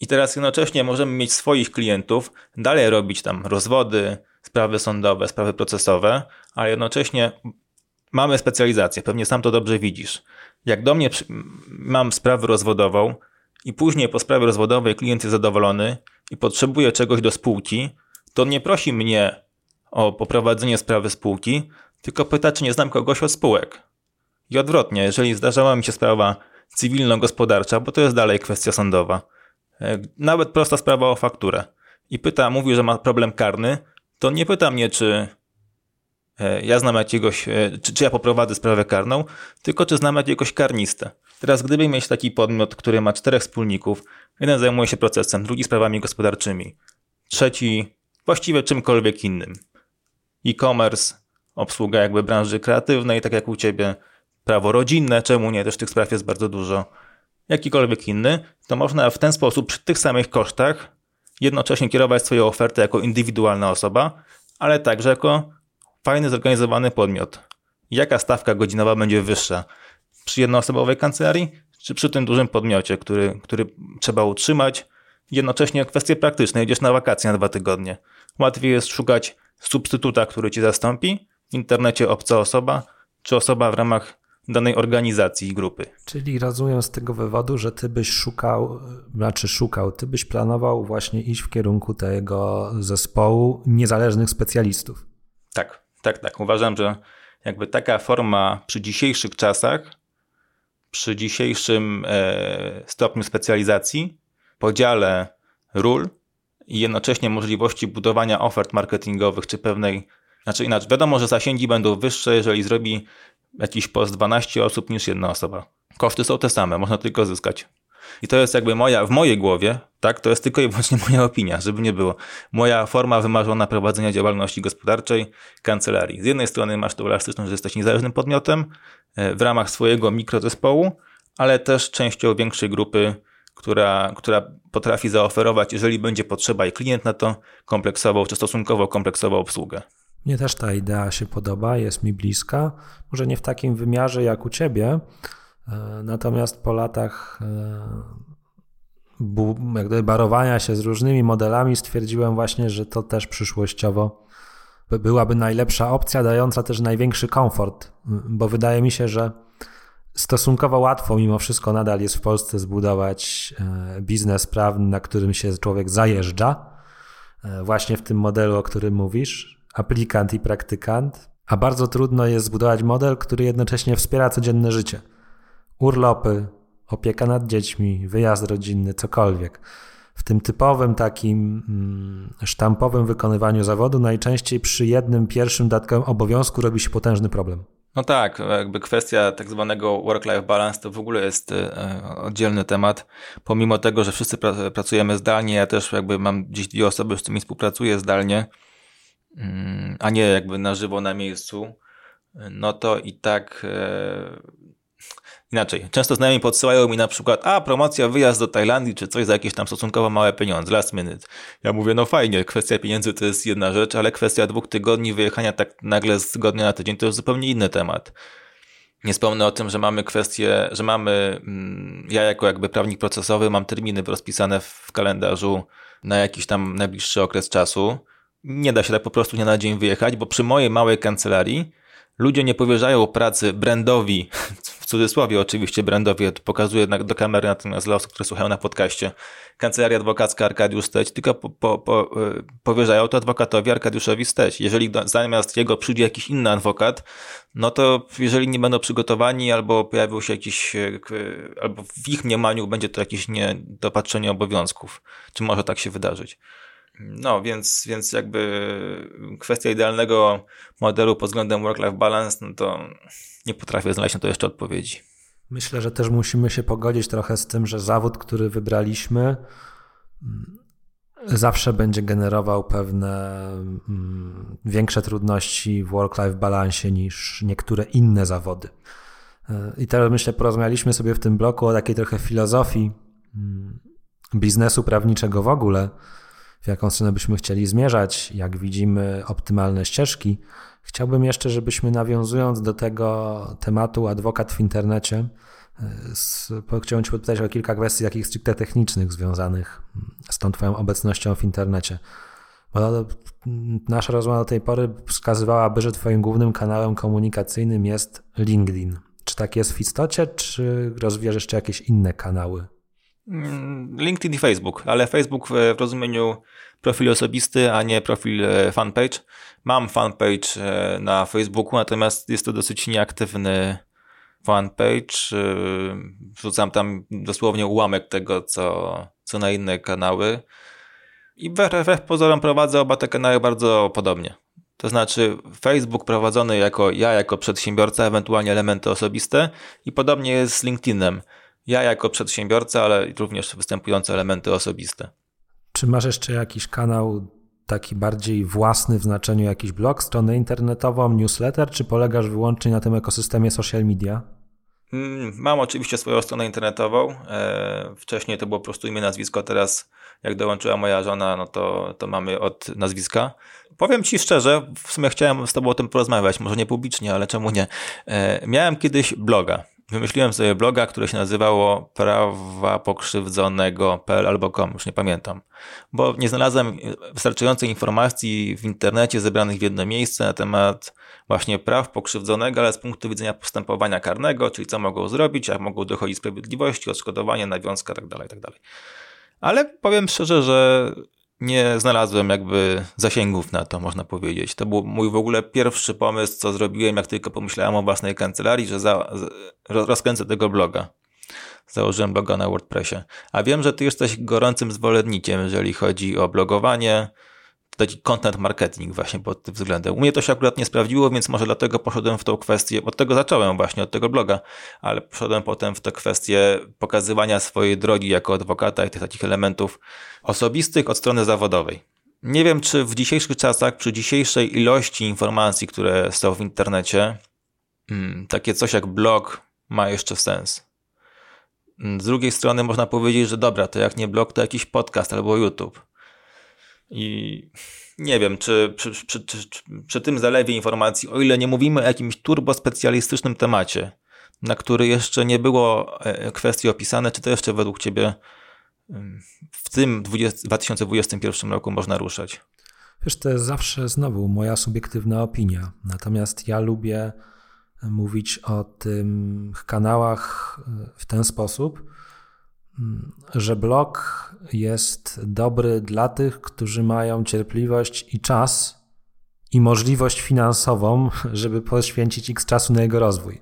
I teraz jednocześnie możemy mieć swoich klientów, dalej robić tam rozwody, sprawy sądowe, sprawy procesowe, ale jednocześnie mamy specjalizację, pewnie sam to dobrze widzisz. Jak do mnie mam sprawę rozwodową i później po sprawie rozwodowej klient jest zadowolony i potrzebuje czegoś do spółki, to nie prosi mnie o poprowadzenie sprawy spółki, tylko pyta, czy nie znam kogoś od spółek. I odwrotnie, jeżeli zdarzała mi się sprawa cywilno-gospodarcza, bo to jest dalej kwestia sądowa, nawet prosta sprawa o fakturę, i pyta, mówi, że ma problem karny, to nie pyta mnie, czy e, ja znam jakiegoś, e, czy, czy ja poprowadzę sprawę karną, tylko czy znam jakiegoś karnistę. Teraz gdyby mieć taki podmiot, który ma czterech wspólników, jeden zajmuje się procesem, drugi sprawami gospodarczymi, trzeci właściwie czymkolwiek innym. E-commerce, obsługa jakby branży kreatywnej, tak jak u ciebie, prawo rodzinne, czemu nie, też tych spraw jest bardzo dużo, jakikolwiek inny, to można w ten sposób przy tych samych kosztach jednocześnie kierować swoją ofertę jako indywidualna osoba, ale także jako fajny, zorganizowany podmiot. Jaka stawka godzinowa będzie wyższa? Przy jednoosobowej kancelarii, czy przy tym dużym podmiocie, który, który trzeba utrzymać? Jednocześnie kwestie praktyczne, jedziesz na wakacje na dwa tygodnie. Łatwiej jest szukać substytuta, który ci zastąpi, w internecie obca osoba, czy osoba w ramach danej organizacji i grupy. Czyli rozumiem z tego wywodu, że ty byś szukał, znaczy szukał, ty byś planował właśnie iść w kierunku tego zespołu niezależnych specjalistów. Tak, tak, tak. Uważam, że jakby taka forma przy dzisiejszych czasach, przy dzisiejszym e, stopniu specjalizacji, podziale ról i jednocześnie możliwości budowania ofert marketingowych czy pewnej, znaczy inaczej, wiadomo, że zasięgi będą wyższe, jeżeli zrobi jakiś post 12 osób niż jedna osoba. Koszty są te same, można tylko zyskać. I to jest jakby moja, w mojej głowie, tak, to jest tylko i wyłącznie moja opinia, żeby nie było. Moja forma wymarzona prowadzenia działalności gospodarczej kancelarii. Z jednej strony masz tą elastyczność, że jesteś niezależnym podmiotem e, w ramach swojego mikrozespołu, ale też częścią większej grupy, która, która potrafi zaoferować, jeżeli będzie potrzeba i klient na to, kompleksową czy stosunkowo kompleksową obsługę. Mnie też ta idea się podoba, jest mi bliska. Może nie w takim wymiarze jak u ciebie, e, natomiast po latach e, barowania się z różnymi modelami stwierdziłem właśnie, że to też przyszłościowo byłaby najlepsza opcja, dająca też największy komfort, bo wydaje mi się, że stosunkowo łatwo mimo wszystko nadal jest w Polsce zbudować e, biznes prawny, na którym się człowiek zajeżdża. Właśnie w tym modelu, o którym mówisz, aplikant i praktykant, a bardzo trudno jest zbudować model, który jednocześnie wspiera codzienne życie. Urlopy, opieka nad dziećmi, wyjazd rodzinny, cokolwiek. W tym typowym takim mm, sztampowym wykonywaniu zawodu najczęściej przy jednym pierwszym dodatkowym obowiązku robi się potężny problem. No tak, jakby kwestia tak zwanego work-life balance to w ogóle jest e, oddzielny temat. Pomimo tego, że wszyscy pracujemy zdalnie, ja też jakby mam gdzieś dwie osoby, z którymi współpracuję zdalnie, a nie jakby na żywo na miejscu, no to i tak e, Inaczej, często znajomi podsyłają mi na przykład, a promocja, wyjazd do Tajlandii, czy coś za jakieś tam stosunkowo małe pieniądze, last minute. Ja mówię, no fajnie, kwestia pieniędzy to jest jedna rzecz, ale kwestia dwóch tygodni wyjechania tak nagle z tygodnia na tydzień to jest zupełnie inny temat. Nie wspomnę o tym, że mamy kwestię, że mamy, mm, ja jako jakby prawnik procesowy mam terminy rozpisane w kalendarzu na jakiś tam najbliższy okres czasu. Nie da się tak po prostu nie na dzień wyjechać, bo przy mojej małej kancelarii ludzie nie powierzają pracy brandowi, w cudzysłowie oczywiście brandowi, pokazuję do kamery natomiast dla osób, które słuchają na podcaście, Kancelaria Adwokacka Arkadiusz Steć, tylko po, po, po, e, powierzają to adwokatowi Arkadiuszowi Steć. Jeżeli zamiast jego przyjdzie jakiś inny adwokat, no to jeżeli nie będą przygotowani albo pojawił się jakiś, e, albo w ich mniemaniu będzie to jakieś niedopatrzenie obowiązków, czy może tak się wydarzyć. No, więc, więc jakby kwestia idealnego modelu pod względem work-life balance, no to nie potrafię znaleźć na to jeszcze odpowiedzi. Myślę, że też musimy się pogodzić trochę z tym, że zawód, który wybraliśmy, mm, zawsze będzie generował pewne mm, większe trudności w work-life balance niż niektóre inne zawody. I teraz myślę, porozmawialiśmy sobie w tym bloku o takiej trochę filozofii mm, biznesu prawniczego w ogóle w jaką stronę byśmy chcieli zmierzać, jak widzimy optymalne ścieżki. Chciałbym jeszcze, żebyśmy nawiązując do tego tematu adwokat w internecie, e, chciałbym Cię podpytać o kilka kwestii takich stricte technicznych związanych z tą Twoją obecnością w internecie. Bo nasza rozmowa do tej pory wskazywałaby, że Twoim głównym kanałem komunikacyjnym jest LinkedIn. Czy tak jest w istocie, czy rozwijasz jeszcze jakieś inne kanały? Mm, LinkedIn i Facebook, ale Facebook w rozumieniu profil osobisty, a nie profil e, fanpage. Mam fanpage e, na Facebooku, natomiast jest to dosyć nieaktywny fanpage. E, wrzucam tam dosłownie ułamek tego, co, co na inne kanały. I wbrew pozorom prowadzę oba te kanały bardzo podobnie. To znaczy Facebook prowadzony jako ja, jako przedsiębiorca, ewentualnie elementy osobiste i podobnie jest z LinkedInem ja jako przedsiębiorca, ale również występujące elementy osobiste. Czy masz jeszcze jakiś kanał taki bardziej własny w znaczeniu jakiś blog, stronę internetową, newsletter, czy polegasz wyłącznie na tym ekosystemie social media? Mm, mam oczywiście swoją stronę internetową. E, wcześniej to było po prostu imię, nazwisko, teraz jak dołączyła moja żona, no to, to mamy od nazwiska. Powiem Ci szczerze, w sumie chciałem z Tobą o tym porozmawiać, może nie publicznie, ale czemu nie. E, miałem kiedyś bloga wymyśliłem sobie bloga, które się nazywało prawa pokrzywdzonego.pl albo com, już nie pamiętam, bo nie znalazłem wystarczającej informacji w internecie zebranych w jedno miejsce na temat właśnie praw pokrzywdzonego, ale z punktu widzenia postępowania karnego, czyli co mogą zrobić, jak mogą dochodzić sprawiedliwości, odszkodowania, nawiązka itd., tak itd. Tak ale powiem szczerze, że nie znalazłem jakby zasięgów na to, można powiedzieć. To był mój w ogóle pierwszy pomysł, co zrobiłem, jak tylko pomyślałem o własnej kancelarii, że za, rozkręcę tego bloga. Założyłem bloga na WordPressie. A wiem, że ty jesteś gorącym zwolennikiem, jeżeli chodzi o blogowanie, taki content marketing właśnie pod tym względem. U mnie to się akurat nie sprawdziło, więc może dlatego poszedłem w tą kwestię, od tego zacząłem właśnie, od tego bloga, ale poszedłem potem w tę kwestię pokazywania swojej drogi jako adwokata i tych takich elementów osobistych od strony zawodowej. Nie wiem, czy w dzisiejszych czasach, przy dzisiejszej ilości informacji, które są w internecie, hmm, takie coś jak blog ma jeszcze sens. Z drugiej strony można powiedzieć, że dobra, to jak nie blog, to jakiś podcast albo YouTube. I nie wiem, czy przy, przy, przy, przy, tym zalewie informacji, o ile nie mówimy o jakimś turbospecjalistycznym temacie, na który jeszcze nie było e, kwestii opisane, czy to jeszcze według Ciebie w tym 20, 2021 roku można ruszać? Wiesz, to jest zawsze znowu moja subiektywna opinia. Natomiast ja lubię mówić o tych kanałach w ten sposób, że blog jest dobry dla tych, którzy mają cierpliwość i czas i możliwość finansową, żeby poświęcić x czasu na jego rozwój.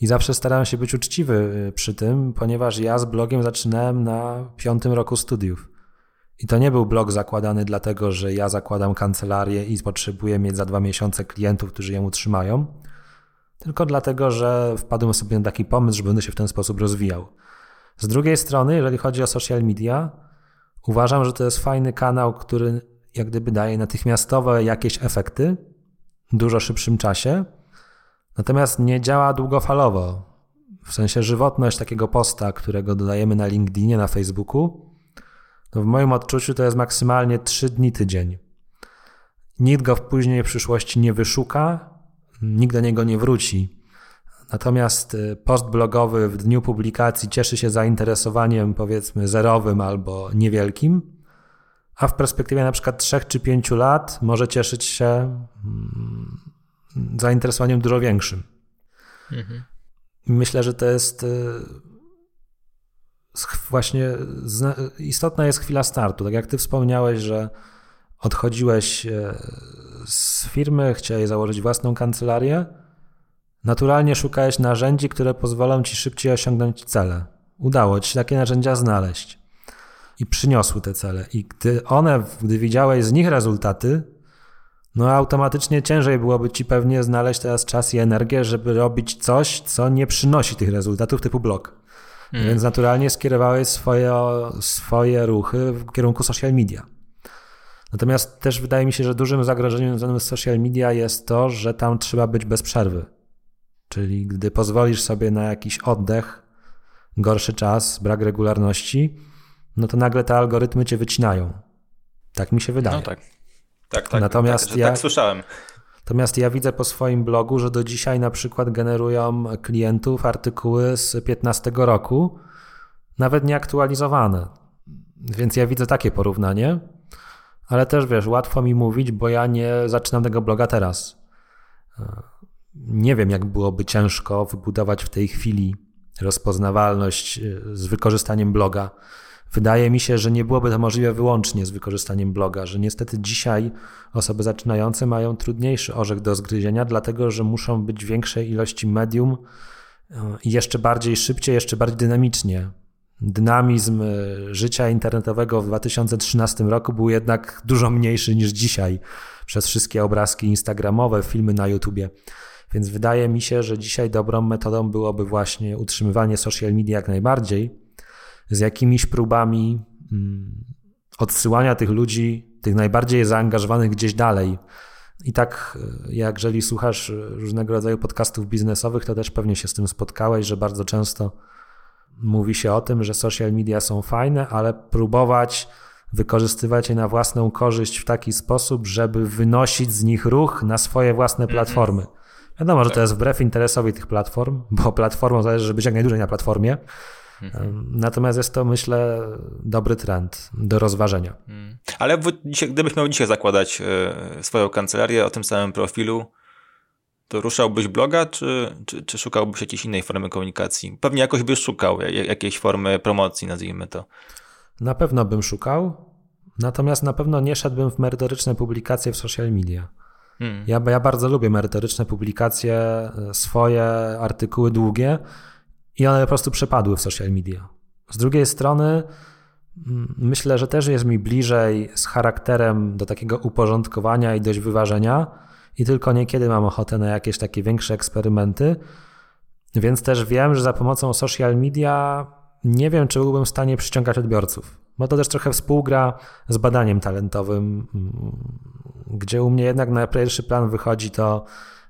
I zawsze starałem się być uczciwy y, przy tym, ponieważ ja z blogiem zaczynałem na piątym roku studiów. I to nie był blog zakładany dlatego, że ja zakładam kancelarię i potrzebuję mieć za dwa miesiące klientów, którzy ją utrzymają, tylko dlatego, że wpadłem sobie na taki pomysł, że będę się w ten sposób rozwijał. Z drugiej strony, jeżeli chodzi o social media, uważam, że to jest fajny kanał, który jak gdyby daje natychmiastowe jakieś efekty w dużo szybszym czasie, natomiast nie działa długofalowo. W sensie żywotność takiego posta, którego dodajemy na LinkedInie, na Facebooku, to w moim odczuciu to jest maksymalnie 3 dni tydzień. Nikt go w później przyszłości nie wyszuka, nikt do niego nie wróci. Natomiast y, post blogowy w dniu publikacji cieszy się zainteresowaniem powiedzmy zerowym albo niewielkim, a w perspektywie na przykład 3 czy 5 lat może cieszyć się mm, zainteresowaniem dużo większym. Mhm. Myślę, że to jest y, właśnie istotna jest chwila startu. Tak jak ty wspomniałeś, że odchodziłeś y, z firmy, chciałeś założyć własną kancelarię, Naturalnie szukałeś narzędzi, które pozwolą ci szybciej osiągnąć cele. Udało ci się takie narzędzia znaleźć i przyniosły te cele. I gdy one, gdy widziałeś z nich rezultaty, no automatycznie ciężej byłoby ci pewnie znaleźć teraz czas i energię, żeby robić coś, co nie przynosi tych rezultatów typu blog. Hmm. Więc naturalnie skierowałeś swoje, swoje ruchy w kierunku social media. Natomiast też wydaje mi się, że dużym zagrożeniem związanym z social media jest to, że tam trzeba być bez przerwy. Czyli gdy pozwolisz sobie na jakiś oddech, gorszy czas, brak regularności, no to nagle te algorytmy cię wycinają. Tak mi się wydaje. No tak. Tak, tak. Natomiast tak, ja, tak słyszałem. Natomiast ja widzę po swoim blogu, że do dzisiaj na przykład generują klientów artykuły z 15 roku, nawet nieaktualizowane. Więc ja widzę takie porównanie, ale też wiesz, łatwo mi mówić, bo ja nie zaczynam tego bloga teraz nie wiem, jak byłoby ciężko wybudować w tej chwili rozpoznawalność e, z wykorzystaniem bloga. Wydaje mi się, że nie byłoby to możliwe wyłącznie z wykorzystaniem bloga, że niestety dzisiaj osoby zaczynające mają trudniejszy orzech do zgryzienia, dlatego że muszą być większej ilości medium e, i jeszcze bardziej szybciej, jeszcze bardziej dynamicznie. Dynamizm e, życia internetowego w 2013 roku był jednak dużo mniejszy niż dzisiaj przez wszystkie obrazki instagramowe, filmy na YouTubie. Więc wydaje mi się, że dzisiaj dobrą metodą byłoby właśnie utrzymywanie social media jak najbardziej, z jakimiś próbami mm, odsyłania tych ludzi, tych najbardziej zaangażowanych gdzieś dalej. I tak, e, jak jeżeli słuchasz różnego rodzaju podcastów biznesowych, to też pewnie się z tym spotkałeś, że bardzo często mówi się o tym, że social media są fajne, ale próbować wykorzystywać je na własną korzyść w taki sposób, żeby wynosić z nich ruch na swoje własne mhm. platformy. Wiadomo, że to tak. jest wbrew interesowi tych platform, bo platformą zależy, żeby być jak najdłużej na platformie. Mhm. Natomiast jest to, myślę, dobry trend do rozważenia. Mhm. Ale dzisiaj, gdybyś miał dzisiaj zakładać e, swoją kancelarię o tym samym profilu, to ruszałbyś bloga, czy, czy, czy szukałbyś jakiejś innej formy komunikacji? Pewnie jakoś byś szukał jakiejś formy promocji, nazwijmy to. Na pewno bym szukał, natomiast na pewno nie szedłbym w merytoryczne publikacje w social media. Hmm. Ja, ja bardzo lubię merytoryczne publikacje, e, swoje artykuły długie i one po prostu przepadły w social media. Z drugiej strony mm, myślę, że też jest mi bliżej z charakterem do takiego uporządkowania i dość wyważenia i tylko niekiedy mam ochotę na jakieś takie większe eksperymenty, więc też wiem, że za pomocą social media nie wiem, czy byłbym w stanie przyciągać odbiorców. Bo to też trochę współgra z badaniem talentowym, gdzie u mnie jednak na pierwszy plan wychodzi to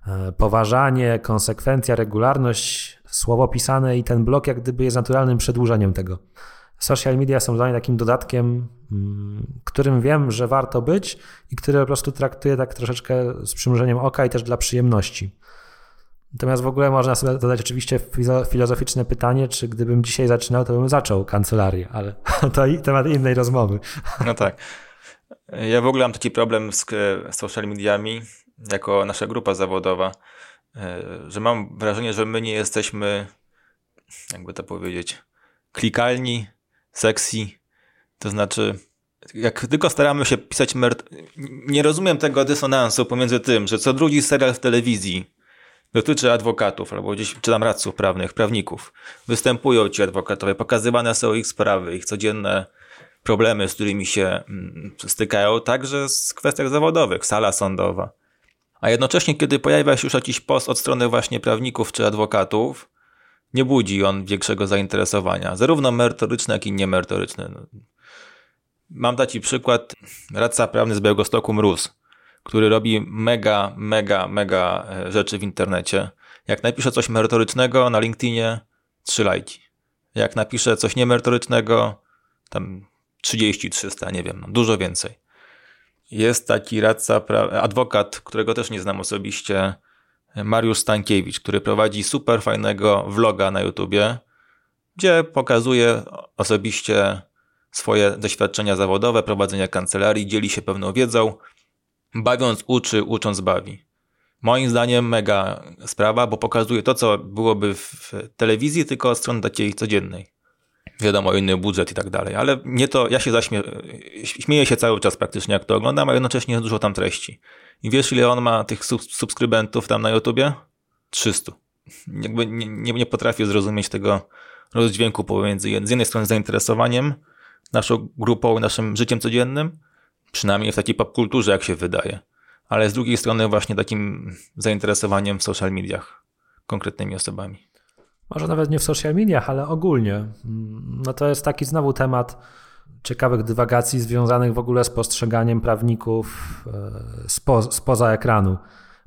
e, poważanie, konsekwencja, regularność, słowo pisane i ten blok jak gdyby jest naturalnym przedłużeniem tego. Social media są dla mnie takim dodatkiem, mm, którym wiem, że warto być i który po prostu traktuję tak troszeczkę z przymrużeniem oka i też dla przyjemności. Natomiast w ogóle można sobie zadać oczywiście filozoficzne pytanie, czy gdybym dzisiaj zaczynał, to bym zaczął kancelarię, ale to temat innej rozmowy. No tak. Ja w ogóle mam taki problem z social mediami jako nasza grupa zawodowa, e, że mam wrażenie, że my nie jesteśmy, jakby to powiedzieć, klikalni, sexy. To znaczy, jak tylko staramy się pisać nie rozumiem tego dysonansu pomiędzy tym, że co drugi serial w telewizji dotyczy adwokatów albo gdzieś czytam radców prawnych, prawników. Występują ci adwokatowie, pokazywane są ich sprawy, ich codzienne problemy, z którymi się mm, stykają, także z kwestiach zawodowych, sala sądowa. A jednocześnie, kiedy pojawia się już jakiś post od strony właśnie prawników czy adwokatów, nie budzi on większego zainteresowania, zarówno merytoryczne, jak i niemerytoryczne. No, mam taki przykład, radca prawny z Białegostoku Mróz, który robi mega, mega, mega e, rzeczy w internecie. Jak napisze coś merytorycznego na LinkedInie, trzy lajki. Jak napisze coś niemerytorycznego, tam 30, 300, nie wiem, no, dużo więcej. Jest taki radca, adwokat, którego też nie znam osobiście, Mariusz Stankiewicz, który prowadzi super fajnego vloga na YouTubie, gdzie pokazuje osobiście swoje doświadczenia zawodowe, prowadzenia kancelarii, dzieli się pewną wiedzą, bawiąc uczy, ucząc bawi. Moim zdaniem mega sprawa, bo pokazuje to, co byłoby w telewizji, tylko od strony takiej codziennej. Wiadomo, inny budżet i tak dalej, ale nie to, ja się zaśmieję, śmieję się cały czas praktycznie jak to oglądam, a jednocześnie dużo tam treści. I wiesz, ile on ma tych sub subskrybentów tam na YouTubie? 300. Jakby nie, nie, nie potrafię zrozumieć tego rozdźwięku pomiędzy z jednej strony zainteresowaniem naszą grupą, naszym życiem codziennym, przynajmniej w takiej popkulturze, jak się wydaje, ale z drugiej strony właśnie takim zainteresowaniem w social mediach konkretnymi osobami. Może nawet nie w social mediach, ale ogólnie. No to jest taki znowu temat ciekawych dywagacji związanych w ogóle z postrzeganiem prawników e, spo, spoza ekranu.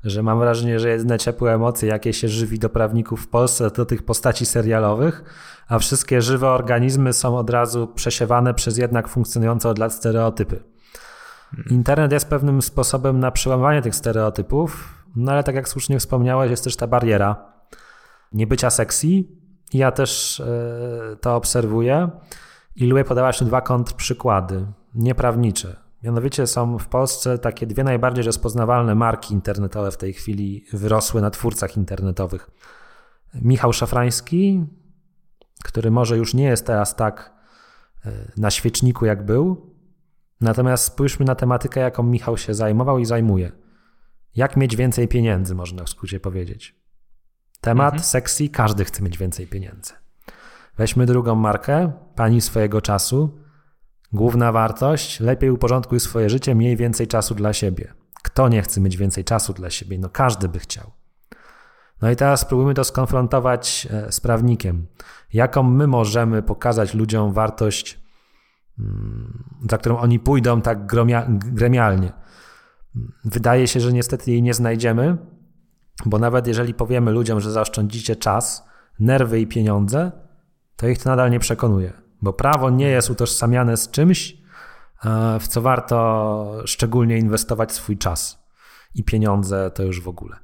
Że mam wrażenie, że jedyne ciepłe emocje, jakie się żywi do prawników w Polsce, to tych postaci serialowych, a wszystkie żywe organizmy są od razu przesiewane przez jednak funkcjonujące od lat stereotypy. Internet jest pewnym sposobem na przełamywanie tych stereotypów, no ale tak jak słusznie wspomniałeś, jest też ta bariera niebycia sexy. Ja też e, to obserwuję i lubię podawać dwa kontrprzykłady, nieprawnicze. Mianowicie są w Polsce takie dwie najbardziej rozpoznawalne marki internetowe w tej chwili wyrosły na twórcach internetowych. Michał Szafrański, który może już nie jest teraz tak e, na świeczniku jak był, natomiast spójrzmy na tematykę, jaką Michał się zajmował i zajmuje. Jak mieć więcej pieniędzy, można w skrócie powiedzieć. Temat mhm. sexy, każdy chce mieć więcej pieniędzy. Weźmy drugą markę, pani swojego czasu. Główna wartość, lepiej uporządkuj swoje życie, mniej więcej czasu dla siebie. Kto nie chce mieć więcej czasu dla siebie? No każdy by chciał. No i teraz spróbujmy to skonfrontować e, z prawnikiem. Jaką my możemy pokazać ludziom wartość, za którą oni pójdą tak gremialnie? Wydaje się, że niestety jej nie znajdziemy, bo nawet jeżeli powiemy ludziom, że zaoszczędzicie czas, nerwy i pieniądze, to ich to nadal nie przekonuje, bo prawo nie jest utożsamiane z czymś, e, w co warto szczególnie inwestować swój czas i pieniądze to już w ogóle.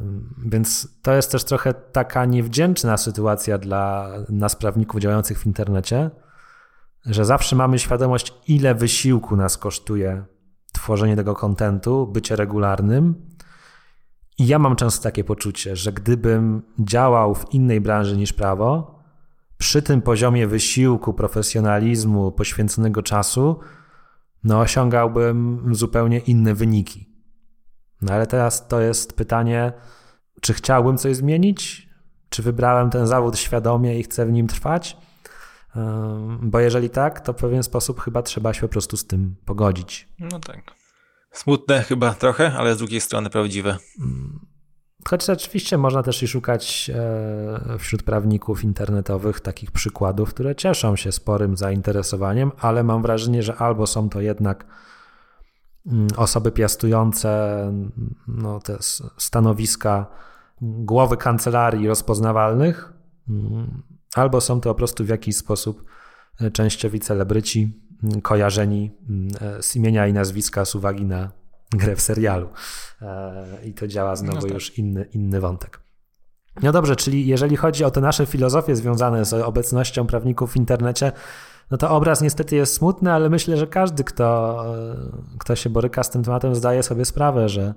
Mm, więc to jest też trochę taka niewdzięczna sytuacja dla nas, prawników działających w internecie, że zawsze mamy świadomość, ile wysiłku nas kosztuje tworzenie tego kontentu, bycie regularnym. I ja mam często takie poczucie, że gdybym działał w innej branży niż prawo, przy tym poziomie wysiłku, profesjonalizmu, poświęconego czasu, no osiągałbym zupełnie inne wyniki. No ale teraz to jest pytanie, czy chciałbym coś zmienić? Czy wybrałem ten zawód świadomie i chcę w nim trwać? Bo jeżeli tak, to w pewien sposób chyba trzeba się po prostu z tym pogodzić. No tak. Smutne chyba trochę, ale z drugiej strony prawdziwe. Mm. Choć oczywiście można też i szukać e, wśród prawników internetowych takich przykładów, które cieszą się sporym zainteresowaniem, ale mam wrażenie, że albo są to jednak mm, osoby piastujące no, te stanowiska głowy kancelarii rozpoznawalnych, mm, albo są to po prostu w jakiś sposób e, częściowi celebryci mm, kojarzeni e, z imienia i nazwiska z uwagi na grę w serialu. E, I to działa znowu no tak. już inny, inny wątek. No dobrze, czyli jeżeli chodzi o te nasze filozofie związane z obecnością prawników w internecie, no to obraz niestety jest smutny, ale myślę, że każdy, kto, kto się boryka z tym tematem, zdaje sobie sprawę, że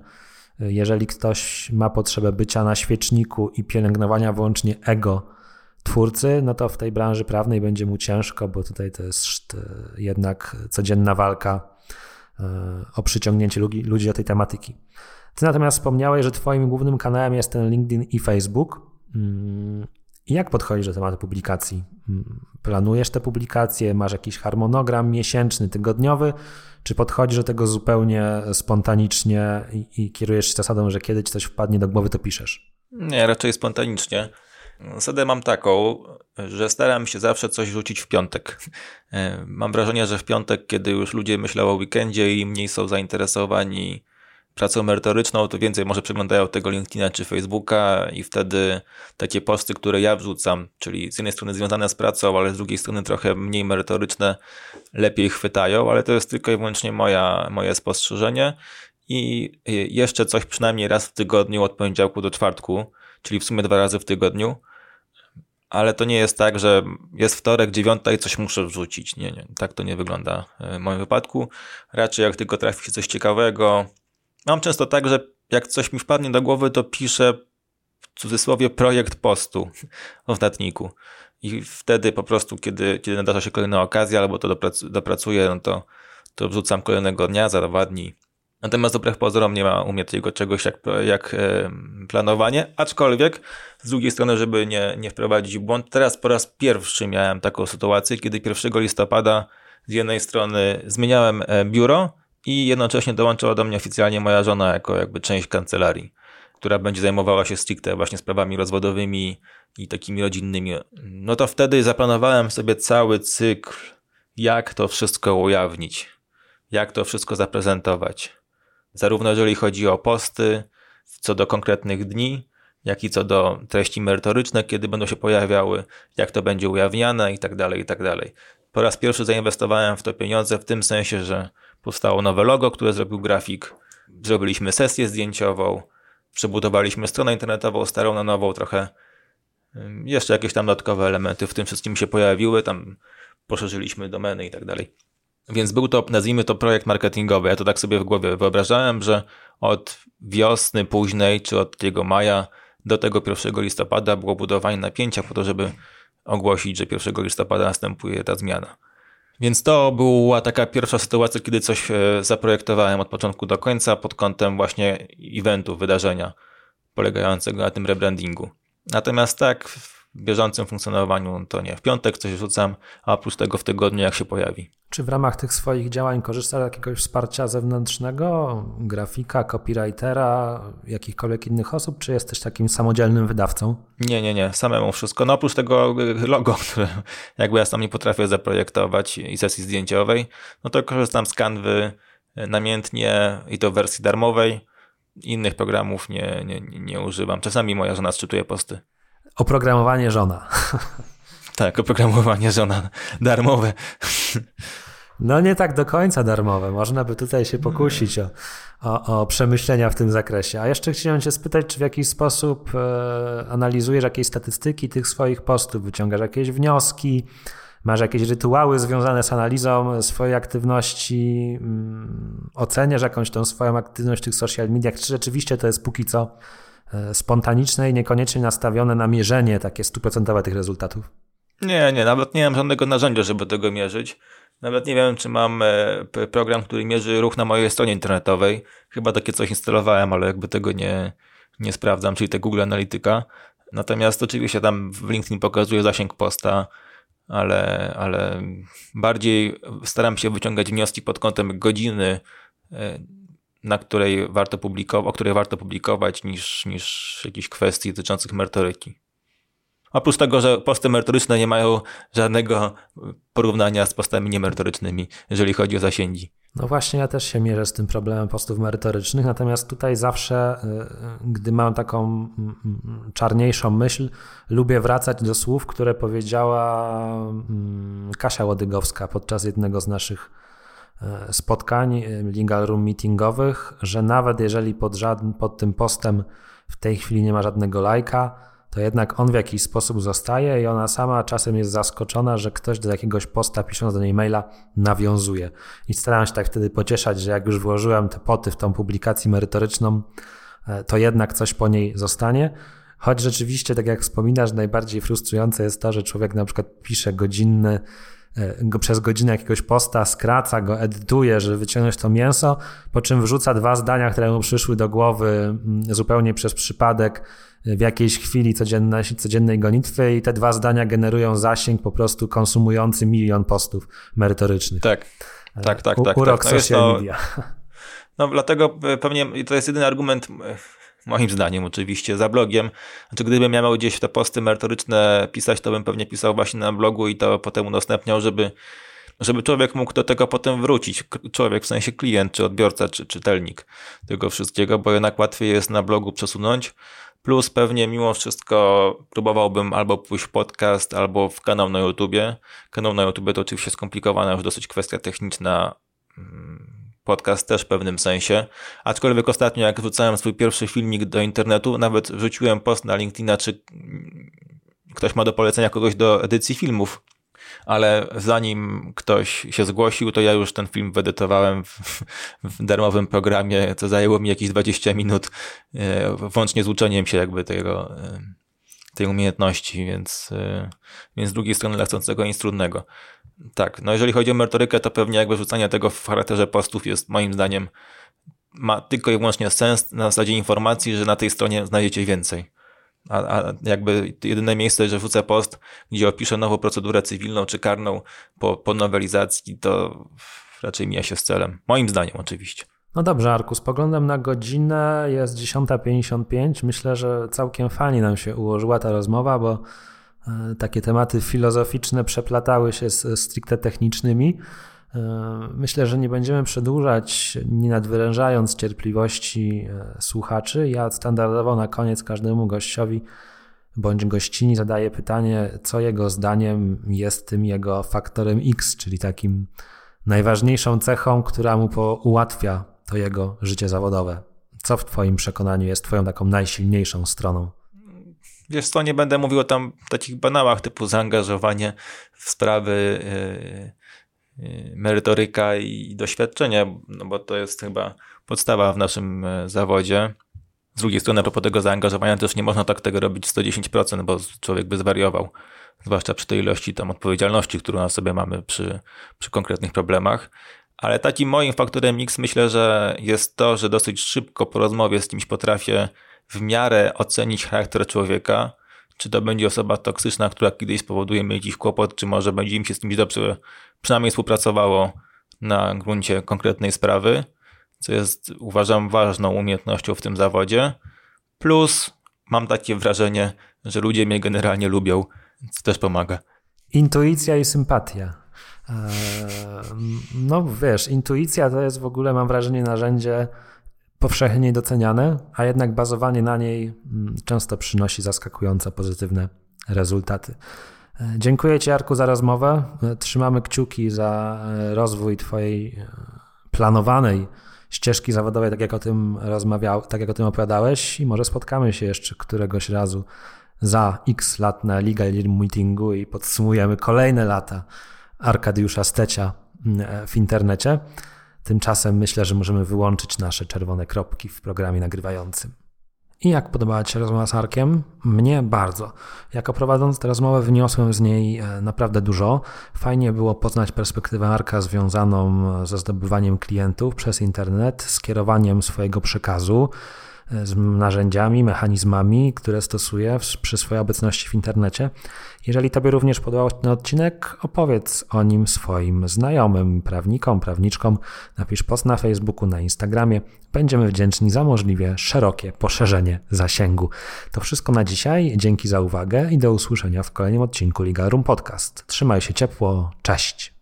Jeżeli ktoś ma potrzebę bycia na świeczniku i pielęgnowania wyłącznie ego twórcy, no to w tej branży prawnej będzie mu ciężko, bo tutaj to jest jednak codzienna walka e, o przyciągnięcie ludzi, do tej tematyki. Ty natomiast wspomniałeś, że Twoim głównym kanałem jest ten LinkedIn i Facebook. Mm, jak podchodzisz do tematu publikacji? Mm, planujesz te publikacje? Masz jakiś harmonogram miesięczny, tygodniowy? Czy podchodzisz do tego zupełnie spontanicznie i, i kierujesz się zasadą, że kiedy ci coś wpadnie do głowy, to piszesz? Nie, raczej spontanicznie. Zasadę mam taką, że staram się zawsze coś rzucić w piątek. Mam wrażenie, że w piątek, kiedy już ludzie myślą o weekendzie i mniej są zainteresowani pracą merytoryczną, to więcej może przeglądają tego LinkedIna czy Facebooka i wtedy takie posty, które ja wrzucam, czyli z jednej strony związane z pracą, ale z drugiej strony trochę mniej merytoryczne, lepiej chwytają, ale to jest tylko i wyłącznie moja, moje spostrzeżenie. I jeszcze coś przynajmniej raz w tygodniu od poniedziałku do czwartku, czyli w sumie dwa razy w tygodniu. Ale to nie jest tak, że jest wtorek, dziewiąta i coś muszę wrzucić. Nie, nie, tak to nie wygląda w moim wypadku. Raczej jak tylko trafi się coś ciekawego, Mam często tak, że jak coś mi wpadnie do głowy, to piszę w cudzysłowie projekt postu w notatniku. I wtedy po prostu, kiedy, kiedy nadarza się kolejna okazja, albo to dopracuję, no to, to wrzucam kolejnego dnia, za dwa dni. Natomiast dobrych pozorom nie ma u mnie tego czegoś jak, jak e, planowanie, aczkolwiek z drugiej strony, żeby nie, nie wprowadzić błąd, teraz po raz pierwszy miałem taką sytuację, kiedy 1 listopada z jednej strony zmieniałem e, biuro, i jednocześnie dołączyła do mnie oficjalnie moja żona jako jakby część kancelarii, która będzie zajmowała się stricte właśnie sprawami rozwodowymi i takimi rodzinnymi. No to wtedy zaplanowałem sobie cały cykl, jak to wszystko ujawnić, jak to wszystko zaprezentować. Zarówno jeżeli chodzi o posty, co do konkretnych dni, jak i co do treści merytoryczne, kiedy będą się pojawiały, jak to będzie ujawniane i tak dalej, i tak. Po raz pierwszy zainwestowałem w to pieniądze w tym sensie, że Powstało nowe logo, które zrobił grafik. Zrobiliśmy sesję zdjęciową. Przebudowaliśmy stronę internetową, starą na nową trochę. Jeszcze jakieś tam dodatkowe elementy w tym wszystkim się pojawiły. Tam poszerzyliśmy domeny i tak. Więc był to, nazwijmy to projekt marketingowy. Ja to tak sobie w głowie wyobrażałem, że od wiosny późnej, czy od tego maja do tego 1 listopada było budowanie napięcia po to, żeby ogłosić, że 1 listopada następuje ta zmiana. Więc to była taka pierwsza sytuacja, kiedy coś e, zaprojektowałem od początku do końca pod kątem właśnie eventu, wydarzenia polegającego na tym rebrandingu. Natomiast tak, w bieżącym funkcjonowaniu to nie. W piątek coś rzucam, a oprócz tego w tygodniu jak się pojawi. Czy w ramach tych swoich działań korzystasz z jakiegoś wsparcia zewnętrznego, grafika, copywritera, jakichkolwiek innych osób, czy jesteś takim samodzielnym wydawcą? Nie, nie, nie, samemu wszystko. No oprócz tego logo, które jakby ja sam nie potrafię zaprojektować i sesji zdjęciowej, no to korzystam z Canwy namiętnie i to w wersji darmowej. Innych programów nie, nie, nie używam. Czasami moja żona sczytuje posty. Oprogramowanie żona. Tak, oprogramowanie żona darmowe. No nie tak do końca darmowe. Można by tutaj się pokusić o, o, o, przemyślenia w tym zakresie. A jeszcze chciałem cię spytać, czy w jakiś sposób e, analizujesz jakieś statystyki tych swoich postów, wyciągasz jakieś wnioski, masz jakieś rytuały związane z analizą swojej aktywności, mm, oceniasz jakąś tą swoją aktywność w tych social mediach, czy rzeczywiście to jest póki co spontaniczne i niekoniecznie nastawione na mierzenie takie stuprocentowe tych rezultatów? Nie, nie, nawet nie mam żadnego narzędzia, żeby tego mierzyć. Nawet nie wiem, czy mam e, program, który mierzy ruch na mojej stronie internetowej. Chyba takie coś instalowałem, ale jakby tego nie, nie sprawdzam, czyli te Google Analytica. Natomiast oczywiście tam w LinkedIn pokazuje zasięg posta, ale, ale bardziej staram się wyciągać wnioski pod kątem godziny, e, na której warto publikować, o której warto publikować, niż, niż jakichś kwestii dotyczących merytoryki. Oprócz tego, że posty merytoryczne nie mają żadnego porównania z postami niemerytorycznymi, jeżeli chodzi o zasięgi. No właśnie, ja też się mierzę z tym problemem postów merytorycznych, natomiast tutaj zawsze, y, y, gdy mam taką mm, mm, czarniejszą myśl, lubię wracać do słów, które powiedziała mm, Kasia Łodygowska podczas jednego z naszych spotkań legal room meetingowych, że nawet jeżeli pod, żadnym, pod tym postem w tej chwili nie ma żadnego lajka, to jednak on w jakiś sposób zostaje i ona sama czasem jest zaskoczona, że ktoś do jakiegoś posta pisząc do niej maila nawiązuje. I staram się tak wtedy pocieszać, że jak już włożyłem te poty w tą publikację merytoryczną, to jednak coś po niej zostanie. Choć rzeczywiście, tak jak wspominasz, najbardziej frustrujące jest to, że człowiek na przykład pisze godzinny E, go przez godzinę jakiegoś posta, skraca go, edytuje, żeby wyciągnąć to mięso, po czym wrzuca dwa zdania, które mu przyszły do głowy mm, zupełnie przez przypadek w jakiejś chwili codziennej, codziennej gonitwy i te dwa zdania generują zasięg po prostu konsumujący milion postów merytorycznych. Tak, tak, tak. tak, Urok tak. No social media. No dlatego pewnie to jest jedyny argument moim zdaniem oczywiście, za blogiem. Znaczy, gdybym miał gdzieś te posty merytoryczne pisać, to bym pewnie pisał właśnie na blogu i to potem udostępniał, żeby, żeby człowiek mógł do tego potem wrócić. Człowiek w sensie klient, czy odbiorca, czy czytelnik tego wszystkiego, bo jednak łatwiej jest na blogu przesunąć. Plus pewnie mimo wszystko próbowałbym albo pójść w podcast, albo w kanał na YouTubie. Kanał na YouTubie to oczywiście skomplikowana już dosyć kwestia techniczna mm, podcast też w pewnym sensie. Aczkolwiek ostatnio, jak wrzucałem swój pierwszy filmik do internetu, nawet wrzuciłem post na LinkedIna, czy ktoś ma do polecenia kogoś do edycji filmów. Ale zanim ktoś się zgłosił, to ja już ten film wyedytowałem w, w darmowym programie, co zajęło mi jakieś 20 minut, e, włącznie z uczeniem się jakby tego, e, tej umiejętności, więc, e, więc z drugiej strony dla chcącego nic trudnego. Tak, no jeżeli chodzi o merytorykę, to pewnie jakby rzucanie tego w charakterze postów jest moim zdaniem ma tylko i wyłącznie sens na zasadzie informacji, że na tej stronie znajdziecie więcej. A, a jakby jedyne miejsce, że wrzucę post, gdzie opiszę nową procedurę cywilną czy karną po, po nowelizacji, to raczej mija się z celem. Moim zdaniem oczywiście. No dobrze, Arku, spoglądam na godzinę, jest 10.55. Myślę, że całkiem fajnie nam się ułożyła ta rozmowa, bo takie tematy filozoficzne przeplatały się z stricte technicznymi. E, myślę, że nie będziemy przedłużać, nie nadwyrężając cierpliwości e, słuchaczy. Ja standardowo na koniec każdemu gościowi bądź gościni zadaję pytanie, co jego zdaniem jest tym jego faktorem X, czyli takim najważniejszą cechą, która mu ułatwia to jego życie zawodowe. Co w Twoim przekonaniu jest Twoją taką najsilniejszą stroną? Wiesz co, nie będę mówił o tam takich banałach typu zaangażowanie w sprawy yy, yy, merytoryka i doświadczenie, no bo to jest chyba podstawa w naszym yy, zawodzie. Z drugiej strony, a propos tego zaangażowania, też nie można tak tego robić 110%, bo człowiek by zwariował. Zwłaszcza przy tej ilości tam odpowiedzialności, którą na sobie mamy przy, przy konkretnych problemach. Ale takim moim faktorem X myślę, że jest to, że dosyć szybko po rozmowie z kimś potrafię w miarę ocenić charakter człowieka, czy to będzie osoba toksyczna, która kiedyś spowoduje mi jakiś kłopot, czy może będzie im się z kimś dobrze przynajmniej współpracowało na gruncie konkretnej sprawy, co jest uważam ważną umiejętnością w tym zawodzie. Plus mam takie wrażenie, że ludzie mnie generalnie lubią, co też pomaga. Intuicja i sympatia. Eee, no wiesz, intuicja to jest w ogóle, mam wrażenie, narzędzie powszechnie doceniane, a jednak bazowanie na niej mm, często przynosi zaskakująco pozytywne rezultaty. E, dziękuję Ci, Arku, za rozmowę. E, trzymamy kciuki za e, rozwój Twojej planowanej ścieżki zawodowej, tak jak o tym rozmawiał, tak jak o tym opowiadałeś, i może spotkamy się jeszcze któregoś razu za x lat na Legal Meetingu i podsumujemy kolejne lata Arkadiusza Stecia mm, w internecie. Tymczasem myślę, że możemy wyłączyć nasze czerwone kropki w programie nagrywającym. I jak podobała Ci się rozmowa z Arkiem? Mnie bardzo. Jako prowadząc tę rozmowę wyniosłem z niej e, naprawdę dużo. Fajnie było poznać perspektywę Arka związaną ze zdobywaniem klientów przez internet, skierowaniem swojego przekazu, z narzędziami, mechanizmami, które stosuję przy swojej obecności w internecie. Jeżeli Tobie również podobał się ten odcinek, opowiedz o nim swoim znajomym, prawnikom, prawniczkom, napisz post na Facebooku, na Instagramie. Będziemy wdzięczni za możliwie szerokie poszerzenie zasięgu. To wszystko na dzisiaj. Dzięki za uwagę i do usłyszenia w kolejnym odcinku Liga Room Podcast. Trzymaj się ciepło. Cześć.